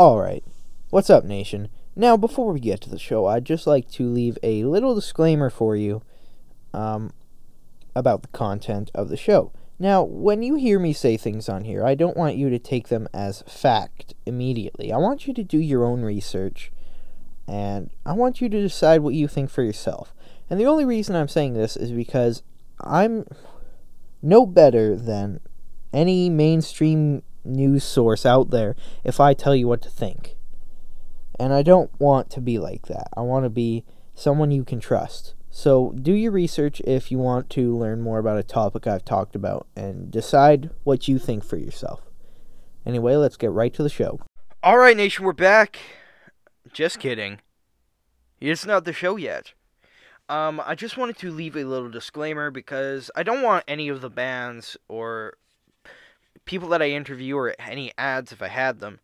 Alright, what's up, nation? Now, before we get to the show, I'd just like to leave a little disclaimer for you um, about the content of the show. Now, when you hear me say things on here, I don't want you to take them as fact immediately. I want you to do your own research, and I want you to decide what you think for yourself. And the only reason I'm saying this is because I'm no better than any mainstream news source out there if I tell you what to think. And I don't want to be like that. I want to be someone you can trust. So do your research if you want to learn more about a topic I've talked about and decide what you think for yourself. Anyway, let's get right to the show. All right, Nation, we're back. Just kidding. It's not the show yet. Um, I just wanted to leave a little disclaimer because I don't want any of the bands or people that I interview or any ads if I had them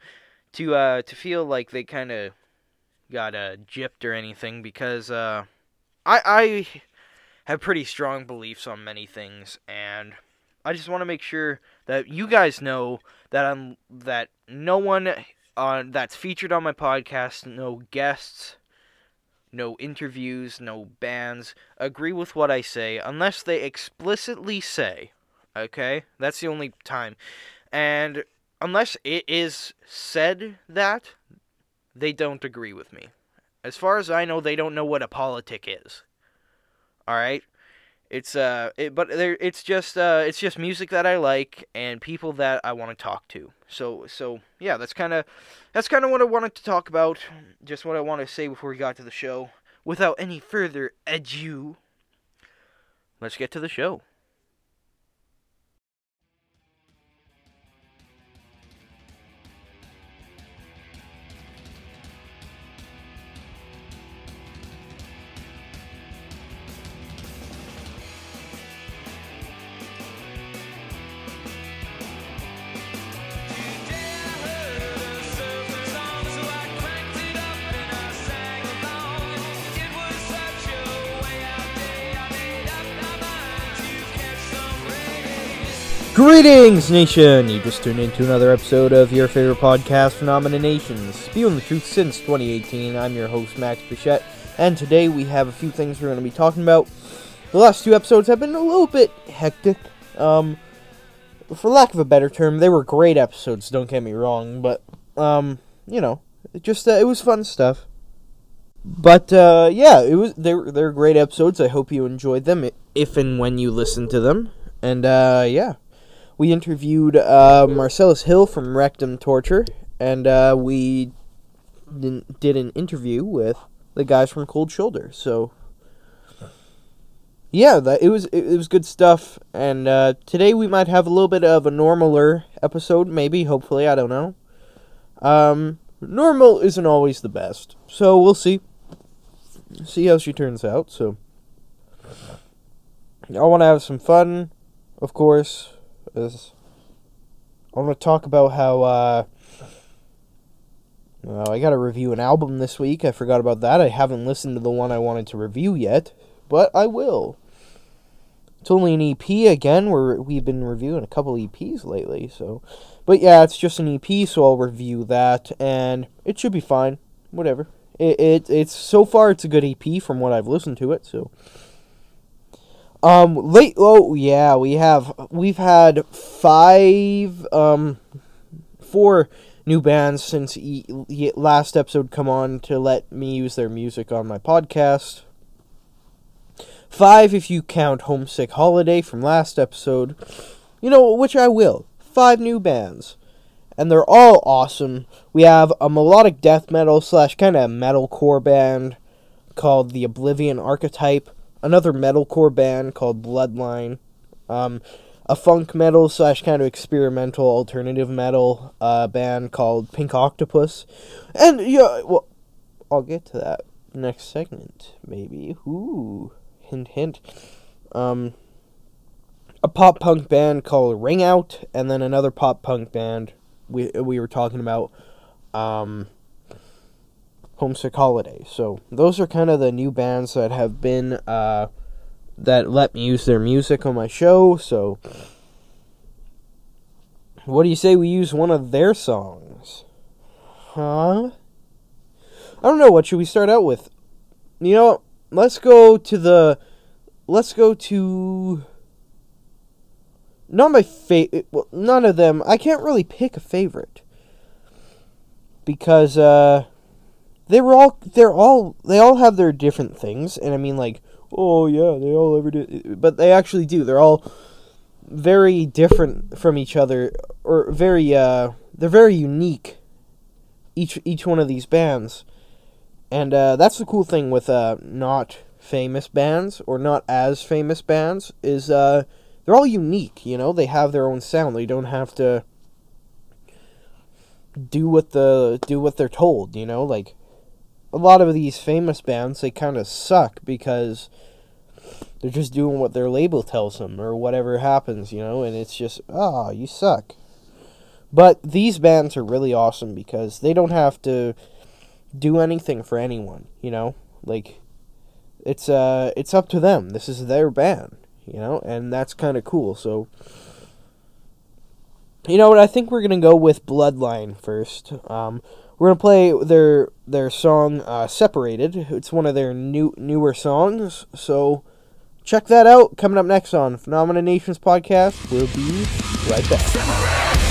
to uh to feel like they kind of got uh gypped or anything because uh I I have pretty strong beliefs on many things and I just want to make sure that you guys know that I'm that no one on that's featured on my podcast, no guests, no interviews, no bands agree with what I say unless they explicitly say Okay? That's the only time. And unless it is said that, they don't agree with me. As far as I know, they don't know what a politic is. All right? It's uh it, but there it's just uh it's just music that I like and people that I want to talk to. So so yeah, that's kind of that's kind of what I wanted to talk about. Just what I want to say before we got to the show. Without any further ado, let's get to the show. Greetings, nation! You just tuned into another episode of your favorite podcast, Phenomena Nations. Spewing the truth since 2018, I'm your host, Max Pichette, and today we have a few things we're going to be talking about. The last two episodes have been a little bit hectic. Um, for lack of a better term, they were great episodes, don't get me wrong, but, um, you know, it just, uh, it was fun stuff. But, uh, yeah, it was, they were, they were great episodes. I hope you enjoyed them, if and when you listen to them. And, uh, yeah we interviewed uh, Marcellus Hill from Rectum Torture, and uh, we did an interview with the guys from Cold Shoulder. So, yeah, that it was it, was good stuff. And uh, today we might have a little bit of a normaler episode, maybe. Hopefully, I don't know. Um, normal isn't always the best, so we'll see. See how she turns out. So, I want to have some fun, of course is I want to talk about how uh, well, I got to review an album this week. I forgot about that. I haven't listened to the one I wanted to review yet, but I will. It's only an EP again. We're we've been reviewing a couple EPs lately, so but yeah, it's just an EP, so I'll review that, and it should be fine. Whatever. It, it it's so far it's a good EP from what I've listened to it, so um, late. Oh, yeah, we have we've had five, um, four new bands since e- e- last episode come on to let me use their music on my podcast. Five, if you count Homesick Holiday from last episode, you know which I will. Five new bands, and they're all awesome. We have a melodic death metal slash kind of metalcore band called the Oblivion Archetype another metalcore band called Bloodline, um, a funk metal slash kind of experimental alternative metal uh, band called Pink Octopus, and yeah, well, I'll get to that next segment maybe. Ooh, hint hint. Um, a pop punk band called Wring Out, and then another pop punk band we we were talking about. Um, Homesick Holiday. So those are kind of the new bands that have been uh, that let me use their music on my show. So what do you say we use one of their songs? Huh? I don't know. What should we start out with? You know, let's go to the. Let's go to. Not my favorite. Well, none of them. I can't really pick a favorite because uh, they were all. They're all. They all have their different things, and I mean, like, oh yeah, they all ever do, but they actually do. They're all very different from each other, or very. Uh, they're very unique. Each each one of these bands, and uh, that's the cool thing with uh, not famous bands or not as famous bands is uh, they're all unique. You know, they have their own sound. They don't have to do what the do what they're told. You know, like a lot of these famous bands, they kind of suck because they're just doing what their label tells them or whatever happens. You know, and it's just ah, oh, you suck. But these bands are really awesome because they don't have to do anything for anyone, you know? Like it's uh it's up to them. This is their band, you know? And that's kind of cool. So you know what? I think we're going to go with Bloodline first. Um we're to play their their song uh, Separated. It's one of their new newer songs. So check that out coming up next on Phenomena Nations podcast. We'll be right back.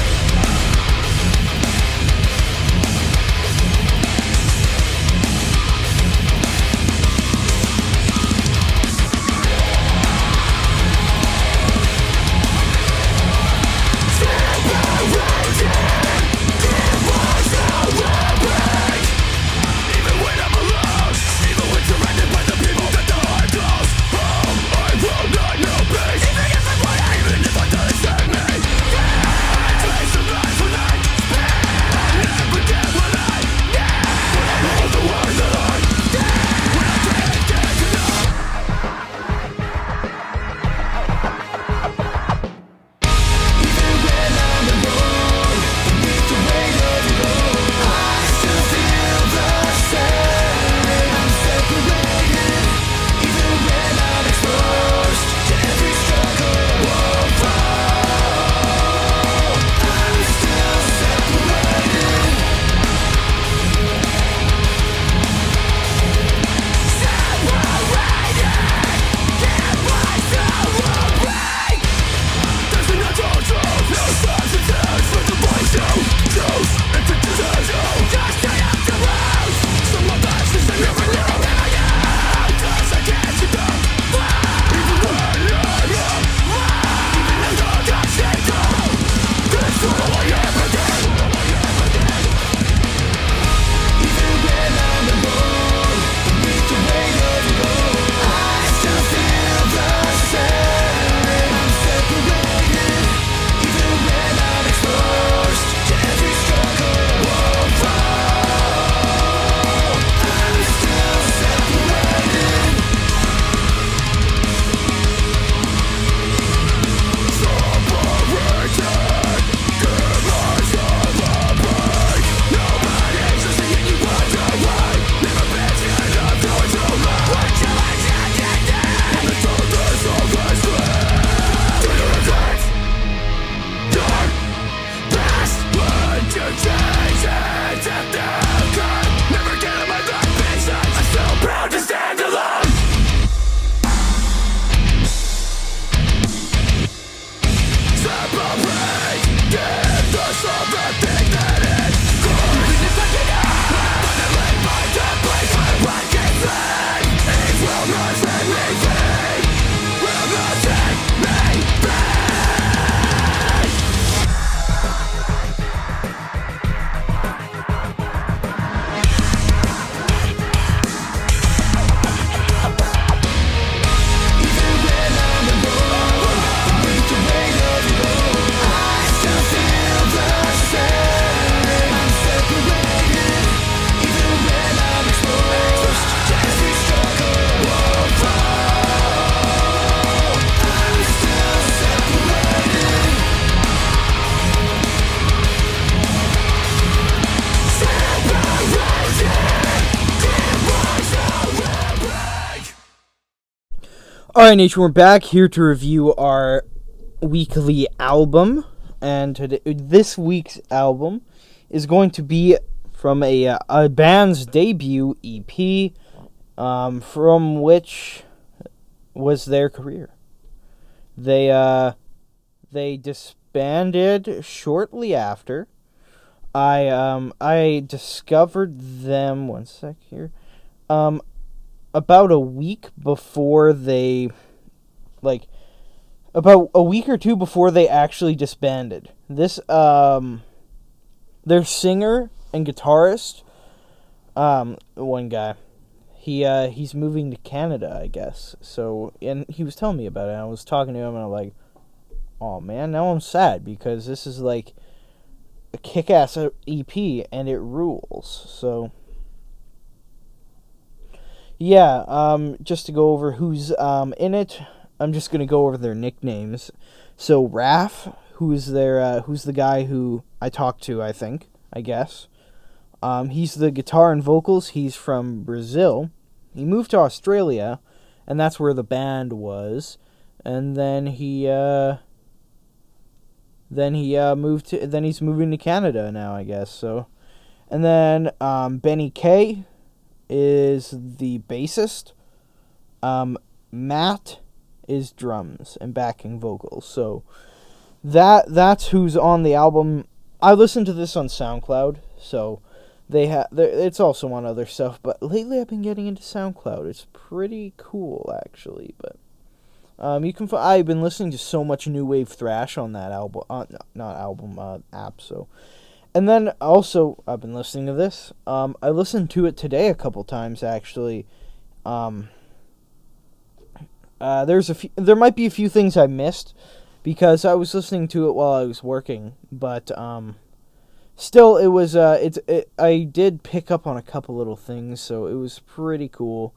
Alright, Nation, we're back here to review our weekly album. And today, this week's album is going to be from a uh, a band's debut EP, um, from which was their career. They uh, they disbanded shortly after. I um I discovered them one sec here, um, about a week before they, like, about a week or two before they actually disbanded. This um, their singer and guitarist, um, one guy, he uh he's moving to Canada, I guess. So and he was telling me about it. I was talking to him, and I'm like, oh man, now I'm sad because this is like a kick-ass EP and it rules. So yeah, um, just to go over who's um in it, I'm just gonna go over their nicknames. So Raph, who's their uh, who's the guy who I talked to, I think, I guess. Um, he's the guitar and vocals. He's from Brazil. He moved to Australia, and that's where the band was. And then he uh, then he uh, moved to then he's moving to Canada now, I guess. So, and then um, Benny K is the bassist. Um, Matt is drums and backing vocals. So that that's who's on the album. I listened to this on SoundCloud, so they have it's also on other stuff. But lately, I've been getting into SoundCloud. It's pretty cool, actually. But um, you can. I've been listening to so much new wave thrash on that album, uh, not album, uh, app. So, and then also I've been listening to this. Um, I listened to it today a couple times actually. Um, uh, there's a few. There might be a few things I missed because I was listening to it while I was working, but um, still, it was. Uh, it's. It, I did pick up on a couple little things, so it was pretty cool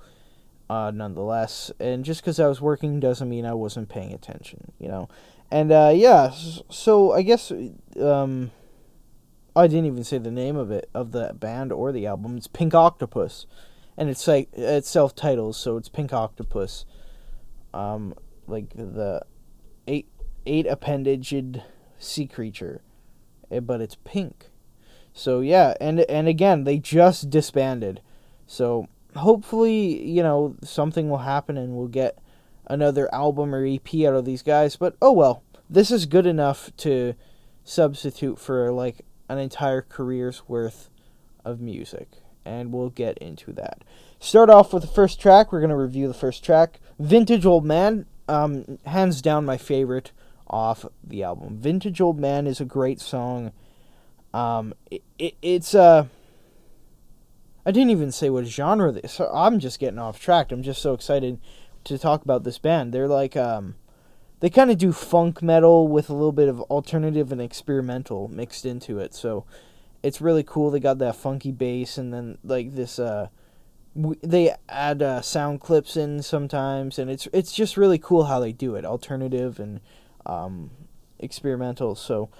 uh, nonetheless. And just because I was working doesn't mean I wasn't paying attention, you know. And uh, yeah, so I guess um, I didn't even say the name of it of the band or the album. It's Pink Octopus, and it's like it's self titled, so it's Pink Octopus. Um, like the eight eight appendaged sea creature, eh, but it's pink. So yeah, and and again they just disbanded, so hopefully, you know, something will happen and we'll get another album or EP out of these guys. But oh well, this is good enough to substitute for like an entire career's worth of music. And we'll get into that. Start off with the first track. We're going to review the first track Vintage Old Man. Um, hands down, my favorite off the album. Vintage Old Man is a great song. Um, it, it, it's a. Uh, I didn't even say what genre this. I'm just getting off track. I'm just so excited to talk about this band. They're like um they kind of do funk metal with a little bit of alternative and experimental mixed into it. So it's really cool. They got that funky bass and then like this uh they add uh, sound clips in sometimes and it's it's just really cool how they do it. Alternative and um experimental. So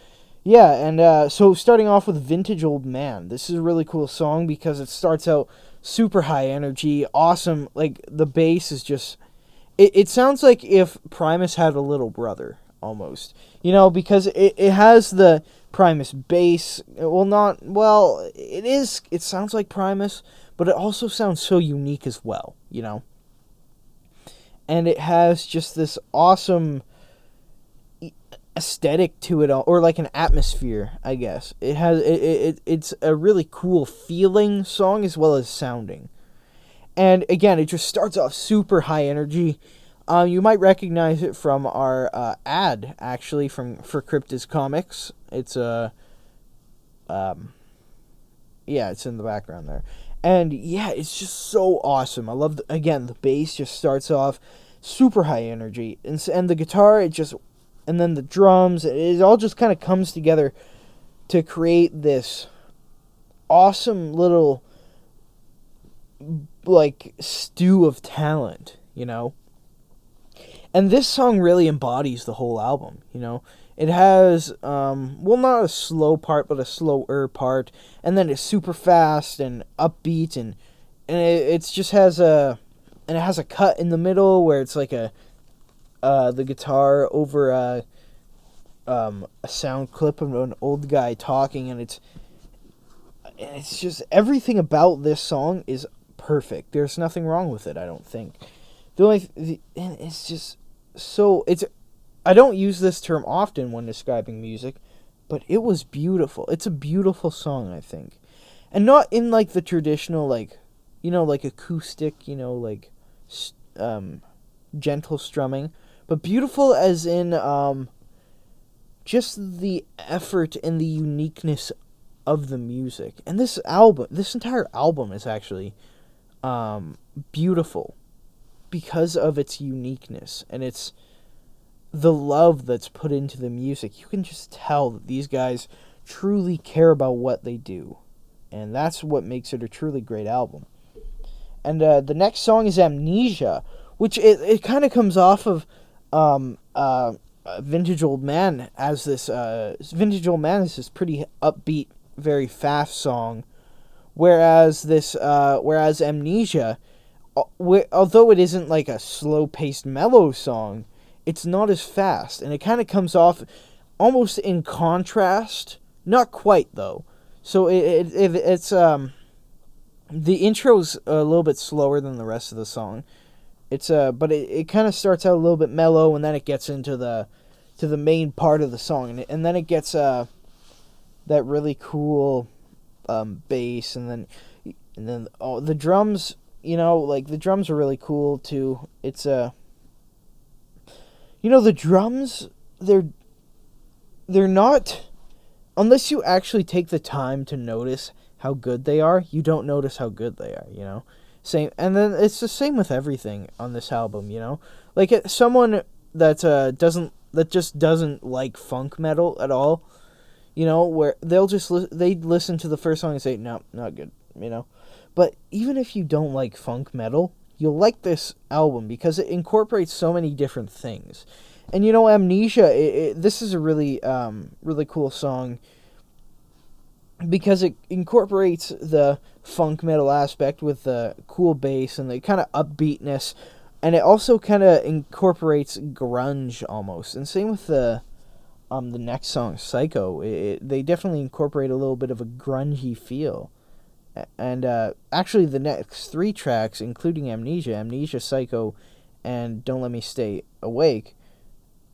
yeah, and uh, so starting off with Vintage Old Man. This is a really cool song because it starts out super high energy, awesome. Like the bass is just. It, it sounds like if Primus had a little brother, almost. You know, because it, it has the Primus bass. Well, not. Well, it is. It sounds like Primus, but it also sounds so unique as well, you know? And it has just this awesome aesthetic to it all or like an atmosphere i guess it has it, it it's a really cool feeling song as well as sounding and again it just starts off super high energy. Uh, you might recognize it from our uh, ad actually from for Cryptids comics. It's a uh, um yeah it's in the background there. And yeah it's just so awesome. I love the, again the bass just starts off super high energy. And, and the guitar it just and then the drums. It all just kind of comes together to create this awesome little like stew of talent, you know. And this song really embodies the whole album, you know. It has um well not a slow part but a slower part and then it's super fast and upbeat and and it it's just has a and it has a cut in the middle where it's like a uh, the guitar over a, um, a sound clip of an old guy talking, and it's and it's just everything about this song is perfect. There's nothing wrong with it. I don't think. The only the, and it's just so it's. I don't use this term often when describing music, but it was beautiful. It's a beautiful song, I think, and not in like the traditional like, you know, like acoustic, you know, like, um, gentle strumming, but beautiful as in um. Just the effort and the uniqueness of the music. And this album, this entire album is actually um, beautiful because of its uniqueness and its the love that's put into the music. You can just tell that these guys truly care about what they do. And that's what makes it a truly great album. And uh, the next song is Amnesia, which it, it kind of comes off of um, uh, Vintage Old Man as this uh, Vintage Old Man is this pretty upbeat very fast song, whereas this uh, whereas Amnesia, although it isn't like a slow paced mellow song, it's not as fast, and it kind of comes off almost in contrast. Not quite though. So it, it, it it's um the intro's a little bit slower than the rest of the song. It's uh but it, it kind of starts out a little bit mellow and then it gets into the to the main part of the song and, and then it gets uh that really cool um, bass, and then and then oh the drums. You know, like the drums are really cool too. It's a uh, you know the drums they're they're not unless you actually take the time to notice how good they are you don't notice how good they are you know same and then it's the same with everything on this album you know like someone that uh, doesn't that just doesn't like funk metal at all you know, where they'll just li- they listen to the first song and say, "No, not good," you know. But even if you don't like funk metal, you'll like this album because it incorporates so many different things. And you know, Amnesia, it, it, this is a really, um, really cool song because it incorporates the funk metal aspect with the cool bass and the kind of upbeatness, and it also kind of incorporates grunge almost. And same with the um, the next song, Psycho, it, it, they definitely incorporate a little bit of a grungy feel. And uh, actually, the next three tracks, including Amnesia, Amnesia, Psycho, and Don't Let Me Stay Awake,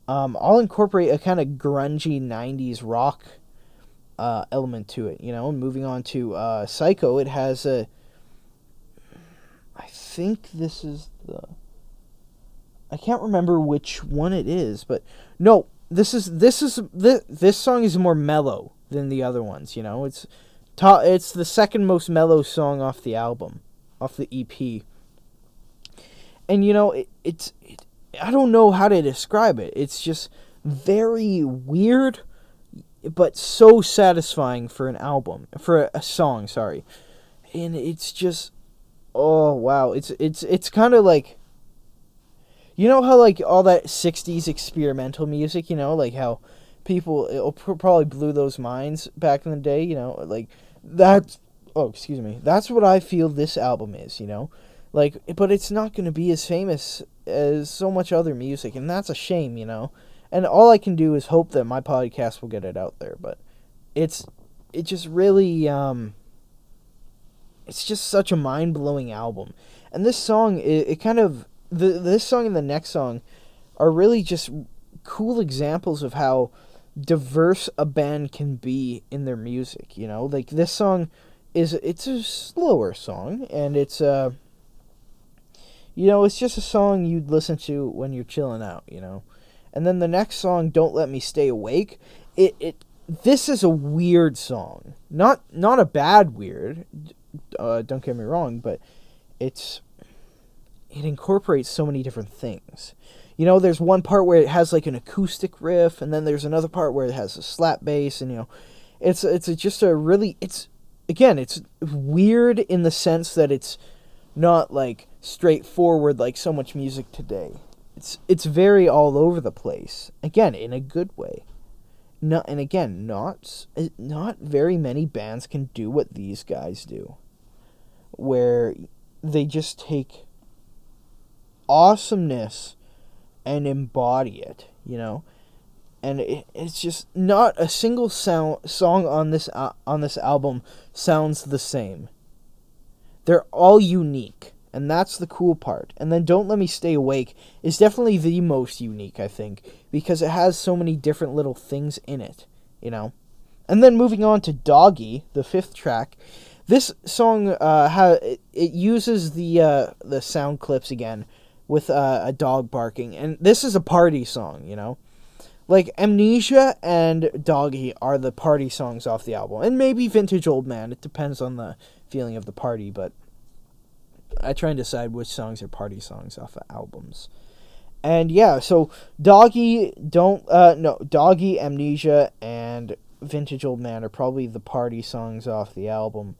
um, all incorporate a kind of grungy 90s rock uh, element to it, you know. And moving on to uh, Psycho, it has a. I think this is the. I can't remember which one it is, but no, this is this is this, this song is more mellow than the other ones. You know, it's ta- it's the second most mellow song off the album, off the EP. And you know, it, it's it, I don't know how to describe it. It's just very weird, but so satisfying for an album, for a, a song. Sorry, and it's just, oh wow, it's it's it's kind of like you know how like all that '60s experimental music, you know, like how people it probably blew those minds back in the day. You know, like that's oh excuse me, that's what I feel this album is. You know, like but it's not going to be as famous as so much other music, and that's a shame. You know, and all I can do is hope that my podcast will get it out there. But it's it just really um. It's just such a mind blowing album, and this song it, it kind of the this song and the next song are really just cool examples of how diverse a band can be in their music you know? Like this song is it's a slower song and it's uh you know it's just a song you'd listen to when you're chilling out you know? And then the next song don't let me stay awake it it this is a weird song. Not not a bad weird uh, don't get me wrong but it's it incorporates so many different things. You know, there's one part where it has like an acoustic riff, and then there's another part where it has a slap bass, and you know, it's it's just a really it's again it's weird in the sense that it's not like straightforward like so much music today. It's it's very all over the place. Again, in a good way. Not and again, not not very many bands can do what these guys do. Where they just take awesomeness and embody it, you know? and it, it's just not a single sound song on this uh, on this album sounds the same. They're all unique, and that's the cool part. And then Don't Let Me Stay Awake is definitely the most unique, I think, because it has so many different little things in it, you know. And then moving on to Doggy, the fifth track, this song uh, ha- it, uses the uh, the sound clips again with a dog barking, and this is a party song, you know. Like Amnesia and Doggy are the party songs off the album, and maybe Vintage Old Man. It depends on the feeling of the party, but I try and decide which songs are party songs off of albums. And yeah, so Doggy don't uh no Doggy Amnesia and Vintage Old Man are probably the party songs off the album.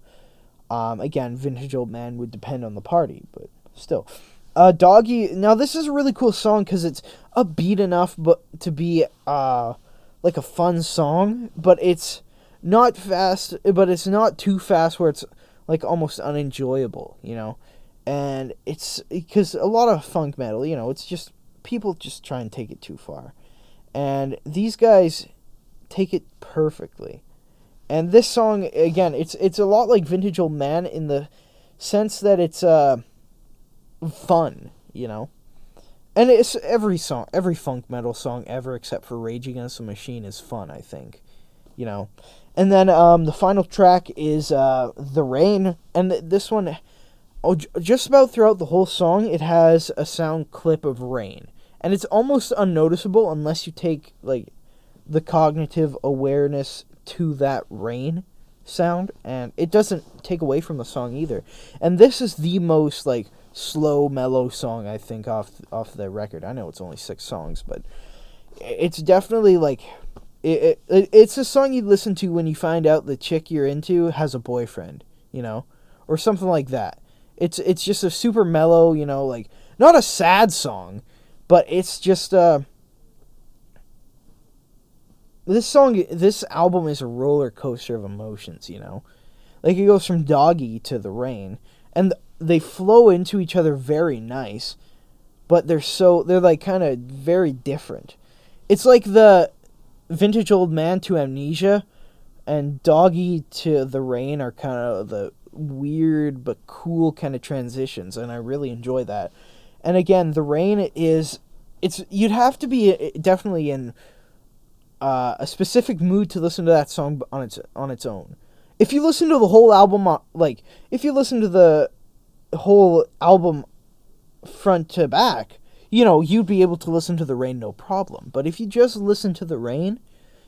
Um, again, Vintage Old Man would depend on the party, but still. Uh, Doggy. Now this is a really cool song because it's upbeat enough, but to be uh like a fun song, but it's not fast, but it's not too fast where it's like almost unenjoyable, you know. And it's because a lot of funk metal, you know, it's just people just try and take it too far, and these guys take it perfectly. And this song again, it's it's a lot like Vintage Old Man in the sense that it's uh fun, you know. And it's every song, every funk metal song ever except for Rage Against the Machine is fun, I think. You know. And then um, the final track is uh, The Rain. And th- this one, oh, just about throughout the whole song, it has a sound clip of rain. And it's almost unnoticeable unless you take, like, the cognitive awareness to that rain sound. And it doesn't take away from the song either. And this is the most, like, slow, mellow song I think off off the record. I know it's only six songs, but it's definitely like it, it, it's a song you'd listen to when you find out the chick you're into has a boyfriend, you know, or something like that. It's it's just a super mellow, you know, like not a sad song, but it's just uh this song this album is a roller coaster of emotions, you know. Like it goes from doggy to the rain. And they flow into each other very nice, but they're so they're like kind of very different. It's like the vintage old man to amnesia and doggy to the rain are kind of the weird but cool kind of transitions and I really enjoy that. And again, the rain is it's you'd have to be uh, definitely in uh, a specific mood to listen to that song on its on its own. If you listen to the whole album, uh, like if you listen to the whole album front to back, you know, you'd be able to listen to the rain no problem. But if you just listen to the rain,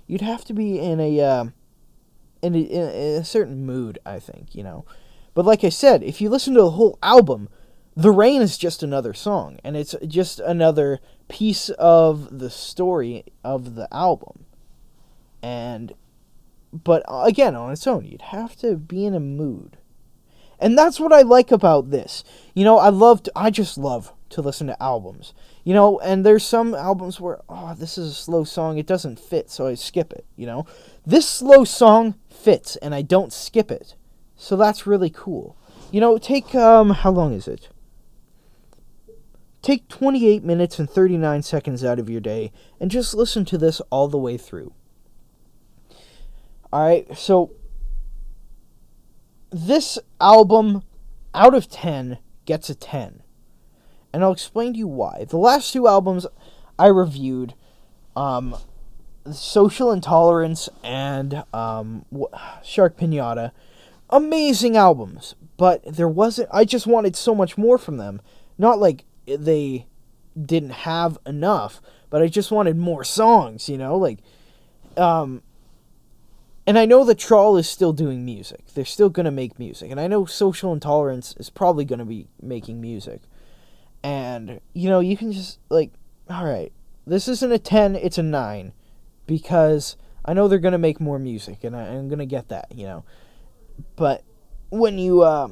you'd have to be in a uh, in, a, in a certain mood, I think, you know. But like I said, if you listen to the whole album, the rain is just another song, and it's just another piece of the story of the album. And but uh, again, on its own, you'd have to be in a mood. And that's what I like about this. You know, I love to, I just love to listen to albums. You know, and there's some albums where oh, this is a slow song, it doesn't fit, so I skip it, you know. This slow song fits and I don't skip it. So that's really cool. You know, take um how long is it? Take 28 minutes and 39 seconds out of your day and just listen to this all the way through. Alright, so this album, out of 10, gets a 10. And I'll explain to you why. The last two albums I reviewed, um, Social Intolerance and um, Shark Pinata, amazing albums. But there wasn't, I just wanted so much more from them. Not like they didn't have enough, but I just wanted more songs, you know? Like, um, and I know the Trawl is still doing music. They're still going to make music. And I know Social Intolerance is probably going to be making music. And, you know, you can just, like, all right, this isn't a 10, it's a 9. Because I know they're going to make more music, and I, am going to get that, you know. But when you, uh,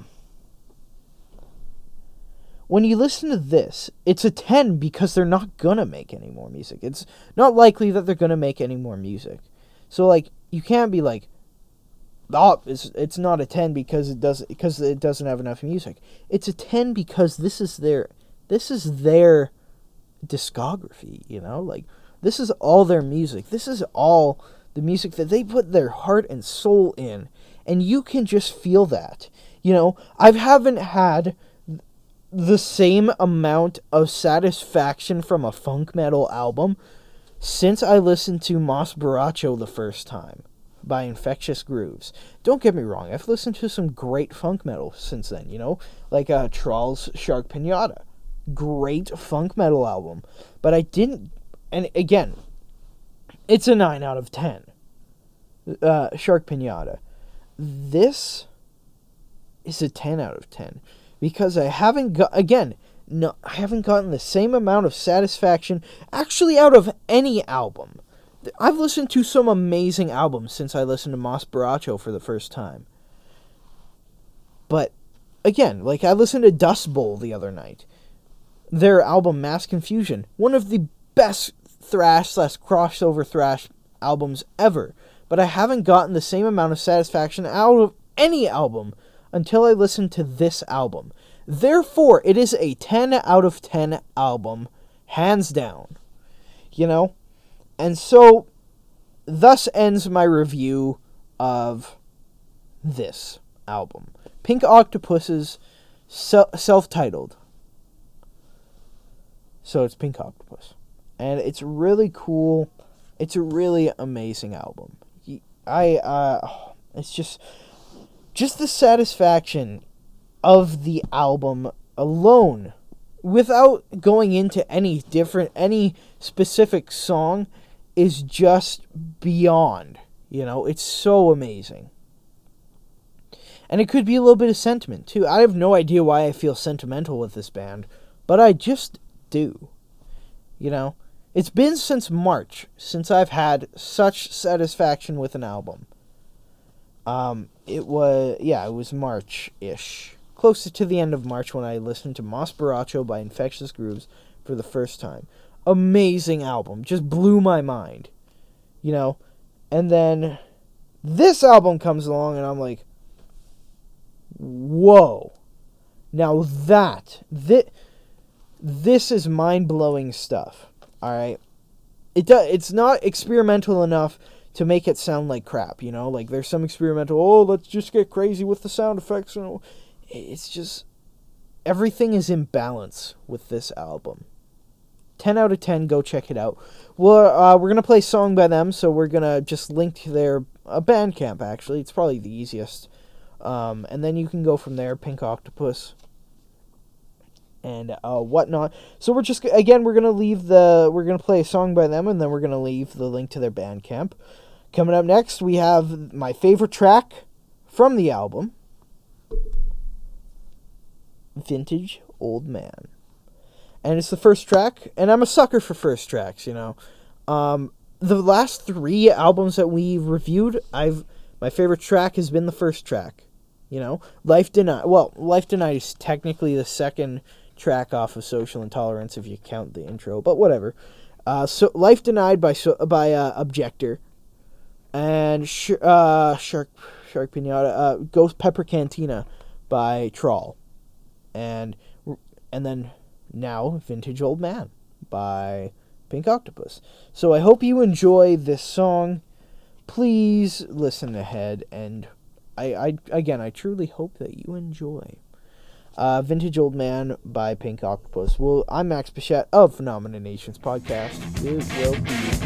when you listen to this, it's a 10 because they're not going to make any more music. It's not likely that they're going to make any more music. So, like, you can't be like, oh, it's it's not a ten because it does because it doesn't have enough music. It's a ten because this is their this is their discography. You know, like This is all their music. This is all the music that they put their heart and soul in. And you can just feel that. You know, I haven't had the same amount of satisfaction from a funk metal album since I listened to Mas Borracho the first time by Infectious Grooves. Don't get me wrong, I've listened to some great funk metal since then, you know, like uh, Trawl's Shark Pinata. Great funk metal album. But I didn't, and again, it's a 9 out of 10. Uh, Shark Pinata. This is a 10 out of 10 because I haven't got, again, no, I haven't gotten the same amount of satisfaction actually out of any album. I've listened to some amazing albums since I listened to Mas Borracho for the first time. But again, like I listened to Dust Bolt the other night. Their album Mass Confusion, one of the best thrash slash crossover thrash albums ever. But I haven't gotten the same amount of satisfaction out of any album until I listened to this album. Therefore, it is a 10 out of 10 album, hands down. You know? And so, thus ends my review of this album Pink Octopus's self titled. So it's Pink Octopus. And it's really cool. It's a really amazing album. I, uh, it's just, just the satisfaction of the album alone without going into any different any specific song is just beyond you know? It's so amazing. And it could be a little bit of sentiment too. I have no idea why i feel sentimental with this band but i just do you know? It's been since march since i've had such satisfaction with an album. Um it was yeah it was march-ish closer to the end of March when I listened to Mas by Infectious Grooves for the first time. Amazing album, just blew my mind. You know? And then this album comes along and I'm like, whoa. Now that, this, this is mind blowing stuff. Alright? It do, it's not experimental enough to make it sound like crap, you know? Like there's some experimental, oh, let's just get crazy with the sound effects. And it's just everything is in balance with this album. 10 out of 10 go check it out. Well uh, we're gonna play a song by them so we're gonna just link to their uh, bandcamp actually. It's probably the easiest. Um, and then you can go from there pink octopus and uh, whatnot. So we're just again we're gonna leave the we're gonna play a song by them and then we're gonna leave the link to their bandcamp. Coming up next we have my favorite track from the album vintage old man. And it's the first track, and I'm a sucker for first tracks, you know. Um, the last three albums that we reviewed, I've my favorite track has been the first track. You know, Life Denied. Well, Life Denied is technically the second track off of Social Intolerance if you count the intro, but whatever. Uh, so Life Denied by so, by uh, Objector, and sh- uh, Shark Shark Pinata, uh, Ghost Pepper Cantina by Trawl and and then now Vintage Old Man by Pink Octopus. So I hope you enjoy this song. Please listen ahead and I, I again I truly hope that you enjoy. Uh, Vintage Old Man by Pink Octopus. Well, I'm Max Pichette of Phenomena Nations Podcast. It will be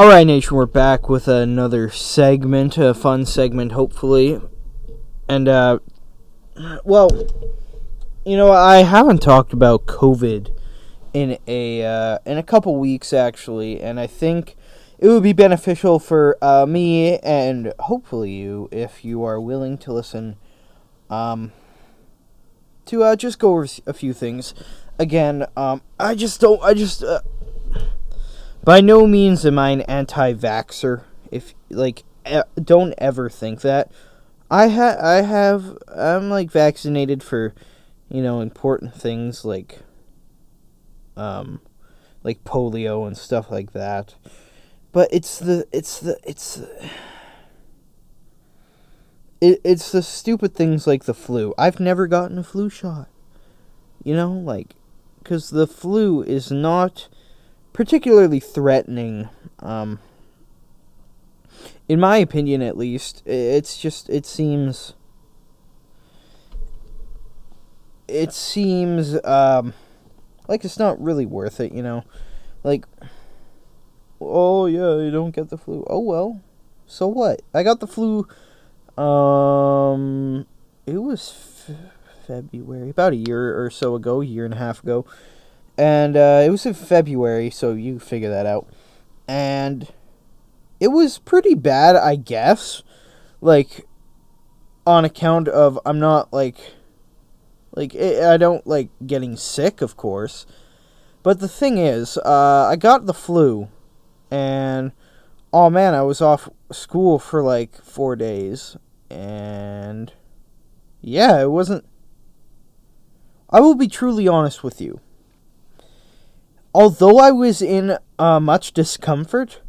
All right, Nation, we're back with another segment, a fun segment, hopefully. And, uh, well, you know, I haven't talked about COVID in a uh, in a couple weeks actually, and I think it would be beneficial for uh, me and hopefully you if you are willing to listen. Um, to uh, just go over a few things. Again, um, I just don't. I just. By no means am I an anti-vaxer. If like, don't ever think that. I ha I have I'm like vaccinated for, you know, important things like, um, like polio and stuff like that. But it's the it's the it's. The, it, it's the stupid things like the flu. I've never gotten a flu shot. You know, like, because the flu is not particularly threatening. Um, in my opinion, at least, it's just it seems. It seems um, like it's not really worth it, you know, like. Oh yeah, you don't get the flu. Oh well, so what? I got the flu. Um, it was f- February, about a year or so ago, year and a half ago and uh, it was in February, so you figure that out. And it was pretty bad, I guess. Like, on account of I'm not like, like i I don't like getting sick, of course. But the thing is, uh, I got the flu, and oh man, I was off school for like four days, and yeah, it wasn't. I will be truly honest with you although I was in uh, much discomfort,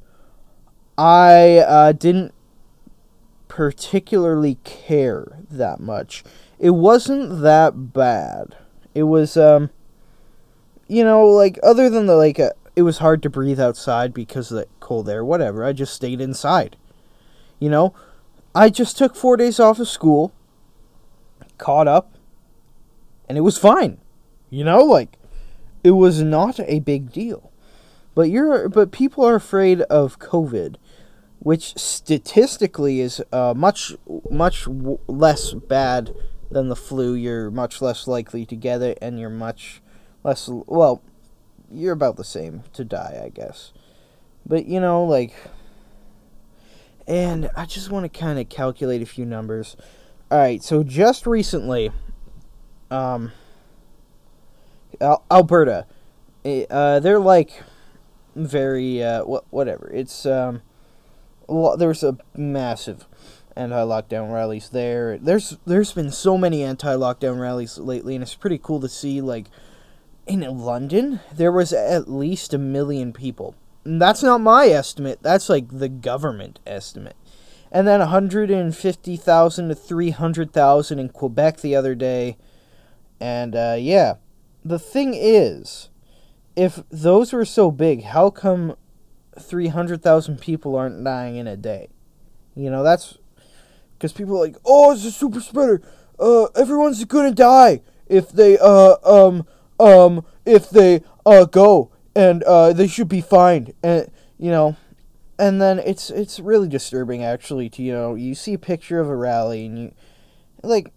I uh, didn't particularly care that much. It wasn't that bad. It was, um, you know, like other than the like, uh, it was hard to breathe outside because of the cold air. Whatever. I just stayed inside. You know, I just took four days off of school, caught up, and it was fine. You know, like it was not a big deal. But you're but people are afraid of COVID, which statistically is uh, much much w- less bad than the flu, you're much less likely to get it, and you're much less. Well, you're about the same to die, I guess. But you know, like, and I just want to kind of calculate a few numbers. All right, so just recently, um, Al- Alberta, eh, uh, they're like very uh, wh- whatever. It's um, well, there's a massive anti-lockdown rallies there. There's there's been so many anti-lockdown rallies lately, and it's pretty cool to see. Like in London, there was at least a million people. And that's not my estimate. That's like the government estimate. And then 150,000 to 300,000 in Quebec the other day. And uh, yeah, the thing is, if those were so big, how come 300,000 people aren't dying in a day? You know, that's because people are like, oh, it's a super spreader. Uh, everyone's gonna die if they uh um um if they uh go and uh they should be fined and you know and then it's it's really disturbing actually to you know you see a picture of a rally and you like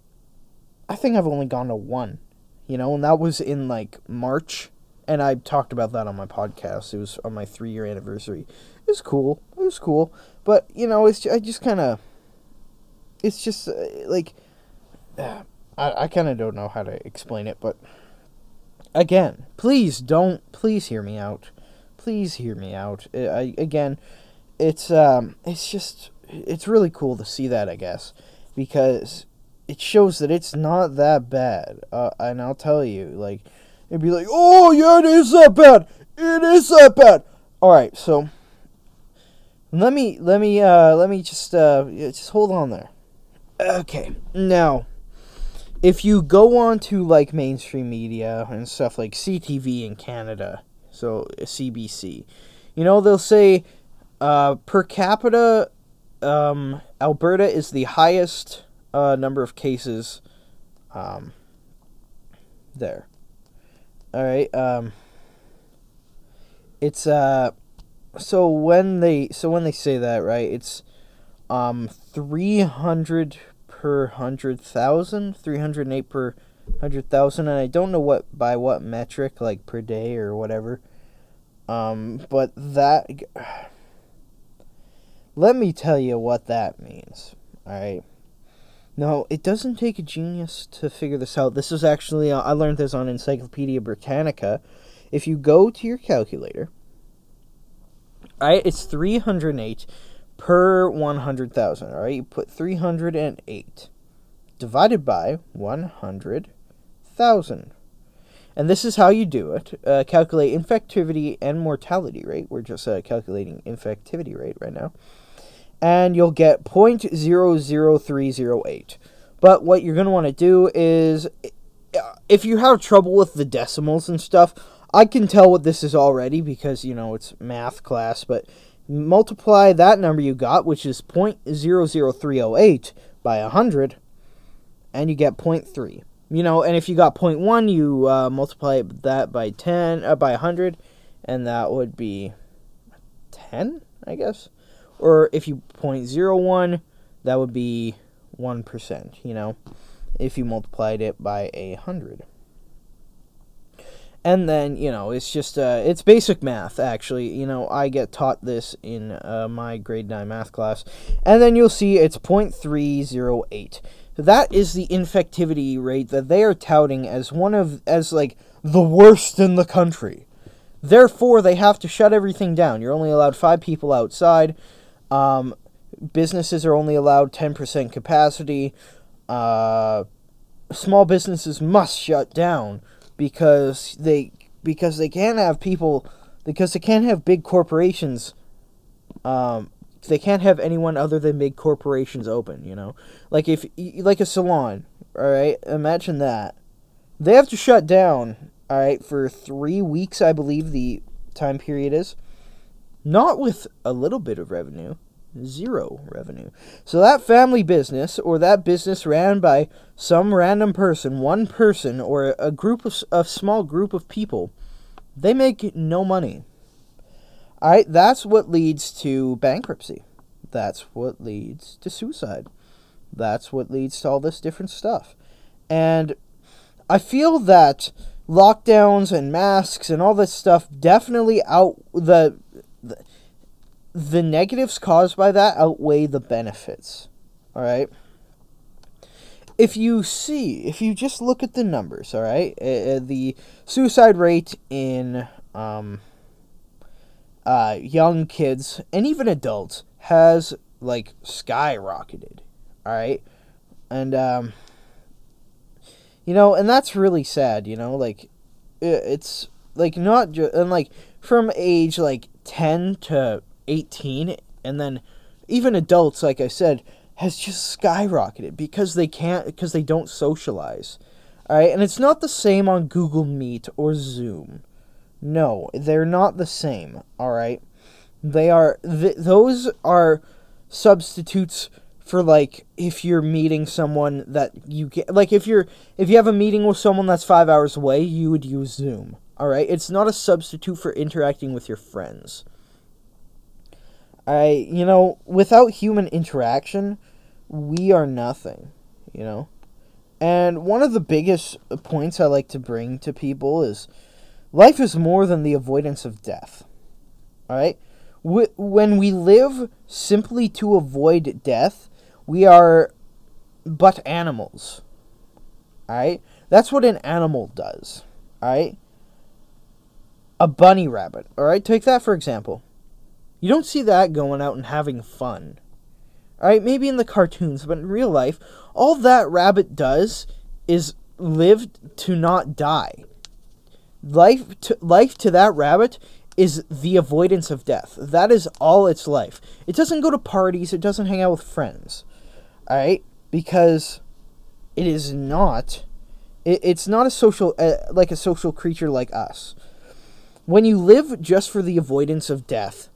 I think I've only gone to one you know and that was in like March and I talked about that on my podcast. It was on my 3 year anniversary. It was cool. It was cool. But you know it's I just kind of it's just uh, like I, I kind of don't know how to explain it but again please don't please hear me out. Please hear me out. I, I again it's um it's just it's really cool to see that I guess because it shows that it's not that bad uh, and I'll tell you like it'd be like oh yeah it is that bad. It is that bad. All right so let me let me uh let me just uh just hold on there. Okay now if you go on to like mainstream media and stuff like CTV in Canada so CBC you know they'll say uh, per capita, um, Alberta is the highest uh, number of cases um, there. All right. Um, it's uh, so when they so when they say that right, it's um three hundred per hundred thousand, three hundred eight per hundred thousand, and I don't know what by what metric, like per day or whatever. Um, but that let me tell you what that means. Alright. No, it doesn't take a genius to figure this out. This is actually, uh, I learned this on Encyclopedia Britannica. If you go to your calculator, alright, it's 308 per 100,000, alright? You put 308 divided by 100,000. And this is how you do it. Uh, calculate infectivity and mortality rate. We're just uh, calculating infectivity rate right now and you'll get 0.00308. But what you're going to want to do is if you have trouble with the decimals and stuff, I can tell what this is already because, you know, it's math class, but multiply that number you got, which is 0.00308 by 100, and you get 0.3. You know, and if you got 0.1, you uh, multiply that by 10, uh, by 100, and that would be 10, I guess or if you 0.01 that would be 1% you know if you multiplied it by a hundred. And then you know it's just uh, it's basic math actually. You know i get taught this in uh, my grade 9 math class. And then you'll see it's 0.308 that is the infectivity rate that they are touting as one of as like the worst in the country. Therefore they have to shut everything down. You're only allowed five people outside um, businesses are only allowed 10% capacity. Uh, small businesses must shut down because they because they can't have people because they can't have big corporations um, they can't have anyone other than big corporations open you know? Like if like a salon all right imagine that. They have to shut down all right for three weeks i believe the time period is. Not with a little bit of revenue, zero revenue. So that family business or that business ran by some random person, one person or a group of a small group of people, they make no money. All right, that's what leads to bankruptcy. That's what leads to suicide. That's what leads to all this different stuff. And I feel that lockdowns and masks and all this stuff definitely out the the, the negatives caused by that outweigh the benefits. All right? If you see, if you just look at the numbers, all right? Uh, the suicide rate in um uh, young kids and even adults has like skyrocketed. All right, and um, you know, and that's really sad. You know, like it's like not just and like from age like ten to eighteen, and then even adults, like I said, has just skyrocketed because they can't because they don't socialize. All right, and it's not the same on Google Meet or Zoom. No, they're not the same. All right, they are. Th- those are substitutes for like if you're meeting someone that you get. Like if you're if you have a meeting with someone that's five hours away, you would use Zoom. All right, it's not a substitute for interacting with your friends. I you know without human interaction, we are nothing. You know. And one of the biggest points I like to bring to people is life is more than the avoidance of death. All right? When we live simply to avoid death, we are but animals. All right? That's what an animal does. All right? A bunny rabbit. All right? Take that for example. You don't see that going out and having fun. All right, maybe in the cartoons, but in real life, all that rabbit does is live to not die. Life to life to that rabbit is the avoidance of death. That is all its life. It doesn't go to parties, it doesn't hang out with friends. All right? Because it is not it, it's not a social uh, like a social creature like us. When you live just for the avoidance of death,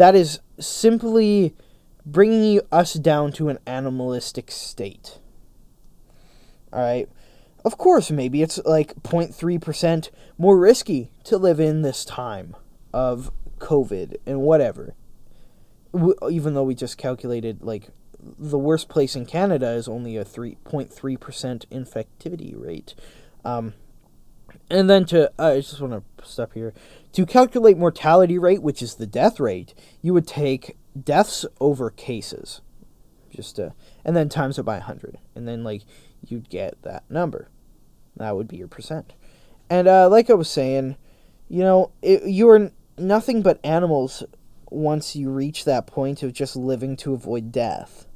that is simply bringing us down to an animalistic state. All right. Of course, maybe it's like 0.3% more risky to live in this time of COVID and whatever. Even though we just calculated, like, the worst place in Canada is only a 3.3% infectivity rate. Um, and then to, I just want to stop here. To calculate mortality rate, which is the death rate, you would take deaths over cases. Just to, and then times it by 100. And then, like, you'd get that number. That would be your percent. And uh, like I was saying, you know, it, you are nothing but animals once you reach that point of just living to avoid death.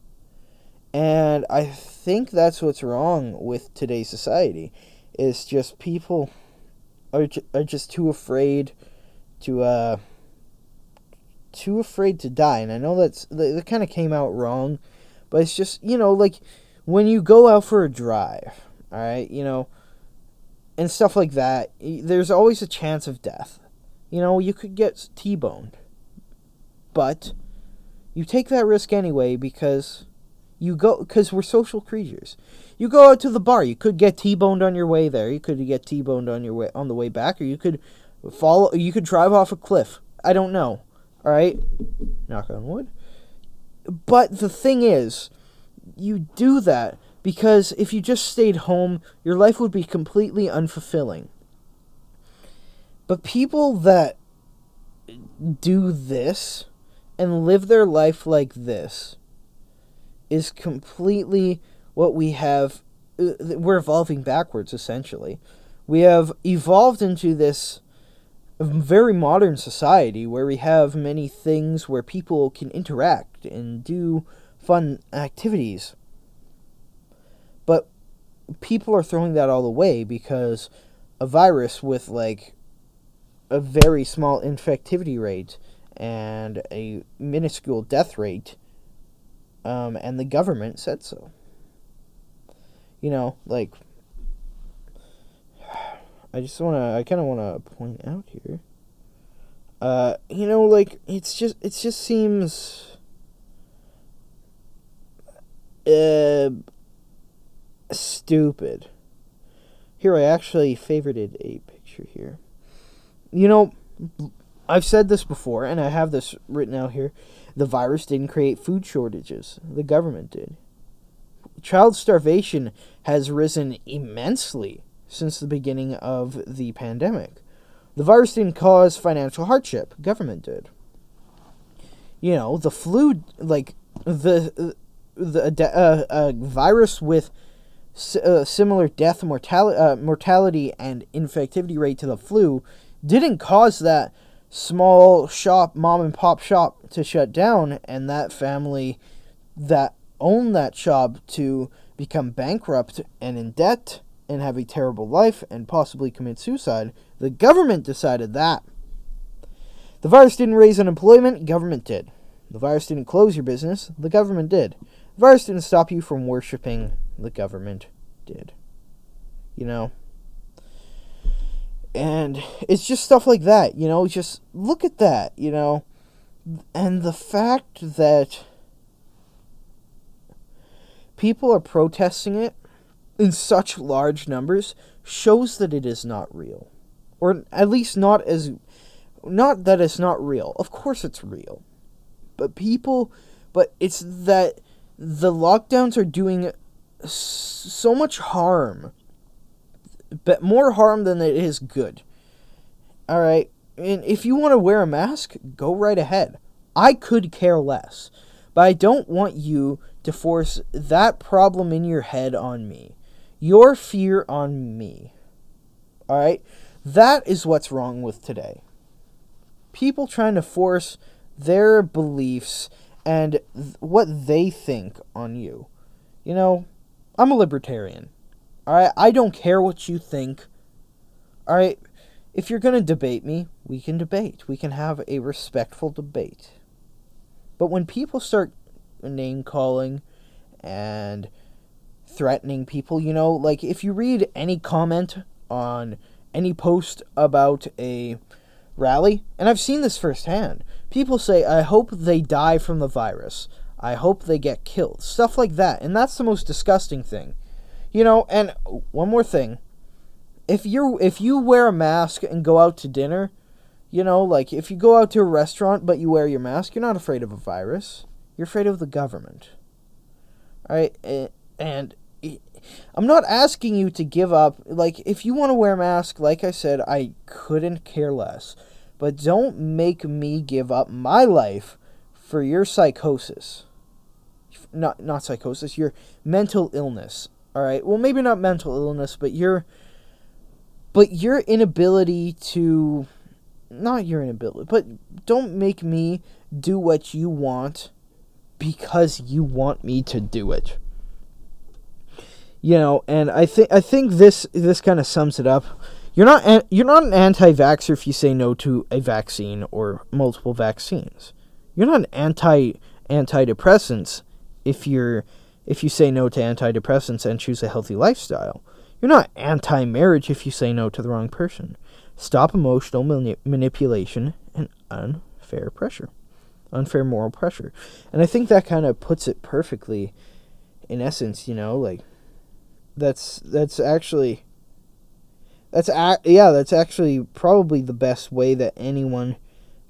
And I think that's what's wrong with today's society. It's just people are, ju- are just too afraid to uh too afraid to die. And I know that's that, that kind of came out wrong, but it's just, you know, like when you go out for a drive, all right, you know, and stuff like that, there's always a chance of death. You know, you could get T-boned. But you take that risk anyway because you go cuz we're social creatures. You go out to the bar, you could get T-boned on your way there. You could get T-boned on your way on the way back or you could follow you could drive off a cliff. I don't know. All right? Knock on wood. But the thing is, you do that because if you just stayed home, your life would be completely unfulfilling. But people that do this and live their life like this is completely what we have. uh, We're evolving backwards, essentially. We have evolved into this very modern society where we have many things where people can interact and do fun activities. But people are throwing that all away because a virus with like a very small infectivity rate and a minuscule death rate um, and the government said so. You know, like I just want to I kind of want to point out here uh you know like it's just it just seems uh stupid. Here I actually favorited a picture here. You know, I've said this before and I have this written out here. The virus didn't create food shortages. The government did. child starvation has risen immensely since the beginning of the pandemic. The virus didn't cause financial hardship, government did. You know, the flu, like the the uh, virus with uh, similar death mortality, uh, mortality and infectivity rate to the flu, didn't cause that small shop, mom and pop shop, to shut down, and that family that owned that shop to become bankrupt and in debt and have a terrible life and possibly commit suicide. The government decided that. The virus didn't raise unemployment, government did. The virus didn't close your business, the government did. The virus didn't stop you from worshiping, the government did. You know? And it's just stuff like that, you know? Just look at that, you know? And the fact that people are protesting it in such large numbers shows that it is not real. Or at least not as. Not that it's not real. Of course it's real. But people. But it's that the lockdowns are doing so much harm. But more harm than it is good. Alright? And if you want to wear a mask, go right ahead. I could care less. But I don't want you to force that problem in your head on me. Your fear on me. Alright? That is what's wrong with today. People trying to force their beliefs and th- what they think on you. You know, I'm a libertarian. Alright? I don't care what you think. Alright? If you're going to debate me, we can debate. We can have a respectful debate. But when people start name calling and threatening people, you know, like if you read any comment on any post about a rally, and I've seen this firsthand, people say, I hope they die from the virus. I hope they get killed. Stuff like that. And that's the most disgusting thing. You know, and one more thing. If you're if you wear a mask and go out to dinner, you know, like if you go out to a restaurant but you wear your mask, you're not afraid of a virus. You're afraid of the government. All right, and I'm not asking you to give up. Like, if you want to wear a mask, like I said, I couldn't care less. But don't make me give up my life for your psychosis. Not not psychosis, your mental illness. All right. Well, maybe not mental illness, but your but your inability to not your inability, but don't make me do what you want because you want me to do it. You know, and I think I think this this kind of sums it up. You're not an- you're not an anti-vaxxer if you say no to a vaccine or multiple vaccines. You're not an anti antidepressants if you're if you say no to antidepressants and choose a healthy lifestyle. You're not anti-marriage if you say no to the wrong person. Stop emotional mani- manipulation and unfair pressure. Unfair moral pressure. And I think that kind of puts it perfectly in essence, you know, like that's that's actually that's a- yeah, that's actually probably the best way that anyone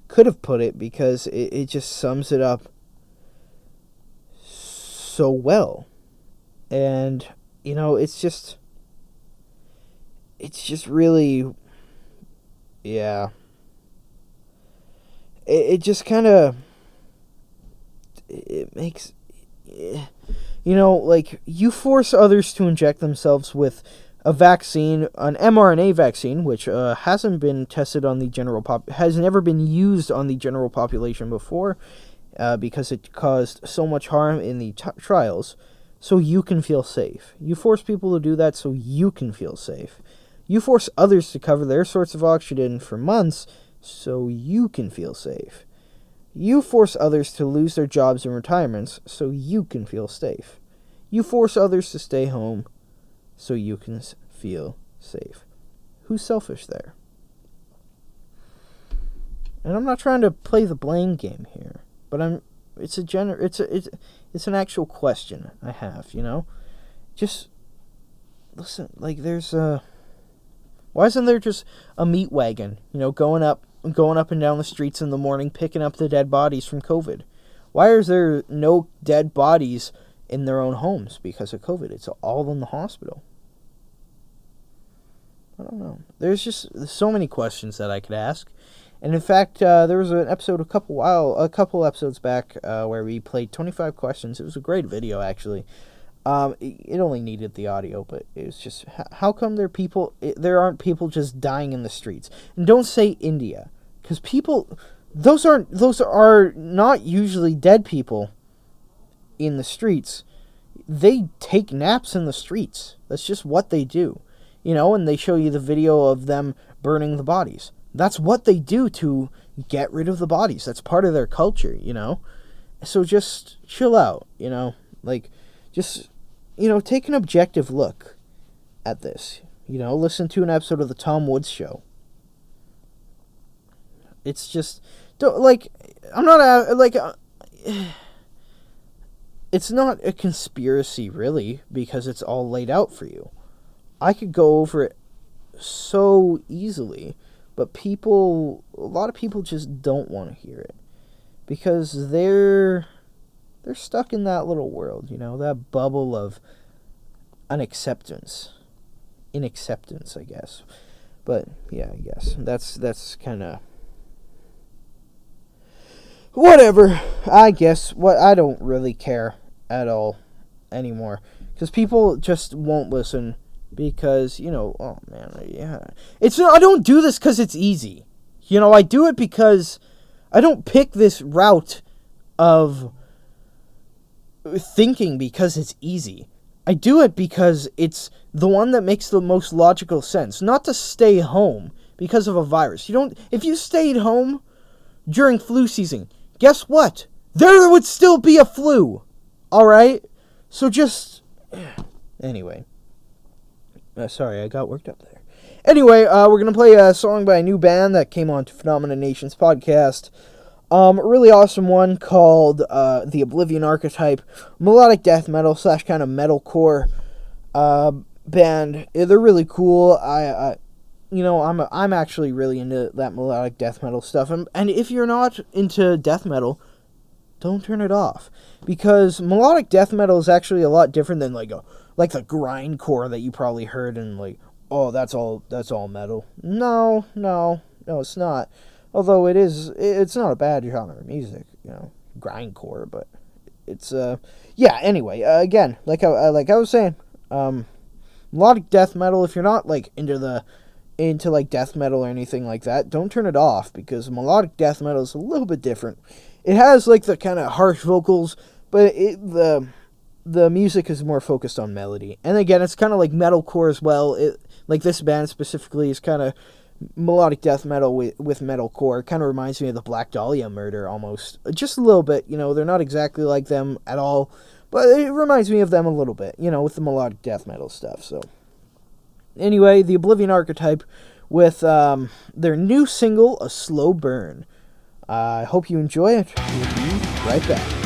could have put it because it, it just sums it up so well. And you know, it's just it's just really yeah. It, it just kind of it makes eh, you know like you force others to inject themselves with a vaccine an mRNA vaccine which uh, hasn't been tested on the general pop has never been used on the general population before uh, because it caused so much harm in the t- trials so you can feel safe you force people to do that so you can feel safe you force others to cover their source of oxygen for months so you can feel safe. You force others to lose their jobs and retirements so you can feel safe. You force others to stay home so you can feel safe. Who's selfish there? And I'm not trying to play the blame game here, but I'm it's a gener it's a it's it's an actual question I have, you know? Just listen, like there's a why isn't there just a meat wagon, you know, going up going up and down the streets in the morning picking up the dead bodies from COVID? Why is there no dead bodies in their own homes because of COVID. It's all in the hospital. I don't know. There's just so many questions that I could ask. And in fact, uh, there was an episode a couple while a couple episodes back uh, where we played 25 questions. It was a great video actually. Um, it only needed the audio, but it was just how come there people there aren't people just dying in the streets? And don't say India, because people those aren't those are not usually dead people in the streets. They take naps in the streets. That's just what they do. You know, and they show you the video of them burning the bodies. That's what they do to get rid of the bodies. That's part of their culture, you know? So just chill out, you know? Like, just, you know, take an objective look at this. You know, listen to an episode of The Tom Woods Show. It's just, don't, like, I'm not, uh, like, uh, it's not a conspiracy, really, because it's all laid out for you. I could go over it so easily, but people, a lot of people just don't want to hear it because they're they're stuck in that little world, you know, that bubble of unacceptance, inacceptance, I guess. But yeah, I guess that's that's kind of whatever. I guess. What I don't really care at all anymore. Because people just won't listen because you know oh man yeah. It's i don't do this because it's easy. You know i do it because i don't pick this route of thinking because it's easy. I do it because it's the one that makes the most logical sense. Not to stay home because of a virus. You don't if you stayed home during flu season guess what there would still be a flu all right so just anyway uh, sorry, I got worked up there. Anyway, uh, we're gonna play a song by a new band that came on to Phenomena Nations podcast. Um, really awesome one called uh, the Oblivion Archetype, melodic death metal slash kind of metalcore uh, band. They're really cool. I, I you know, I'm I'm actually really into that melodic death metal stuff. And and if you're not into death metal, don't turn it off. Because melodic death metal is actually a lot different than like a like the grindcore that you probably heard and like oh that's all that's all metal. No no no it's not. Although it is it's not a bad genre of music you know grindcore but it's uh yeah anyway uh, again like I, uh, like I was saying um melodic death metal if you're not like into the into like death metal or anything like that don't turn it off because melodic death metal is a little bit different it has like the kind of harsh vocals but it the the music is more focused on melody. And again, it's kind of like metalcore as well. It like this band specifically is kind of melodic death metal with with metalcore. Kind of reminds me of the Black Dahlia murder almost, just a little bit. You know, they're not exactly like them at all, but it reminds me of them a little bit. You know, with the melodic death metal stuff. So anyway, the Oblivion Archetype with um, their new single, "A Slow Burn." I hope you enjoy it. We'll be right back.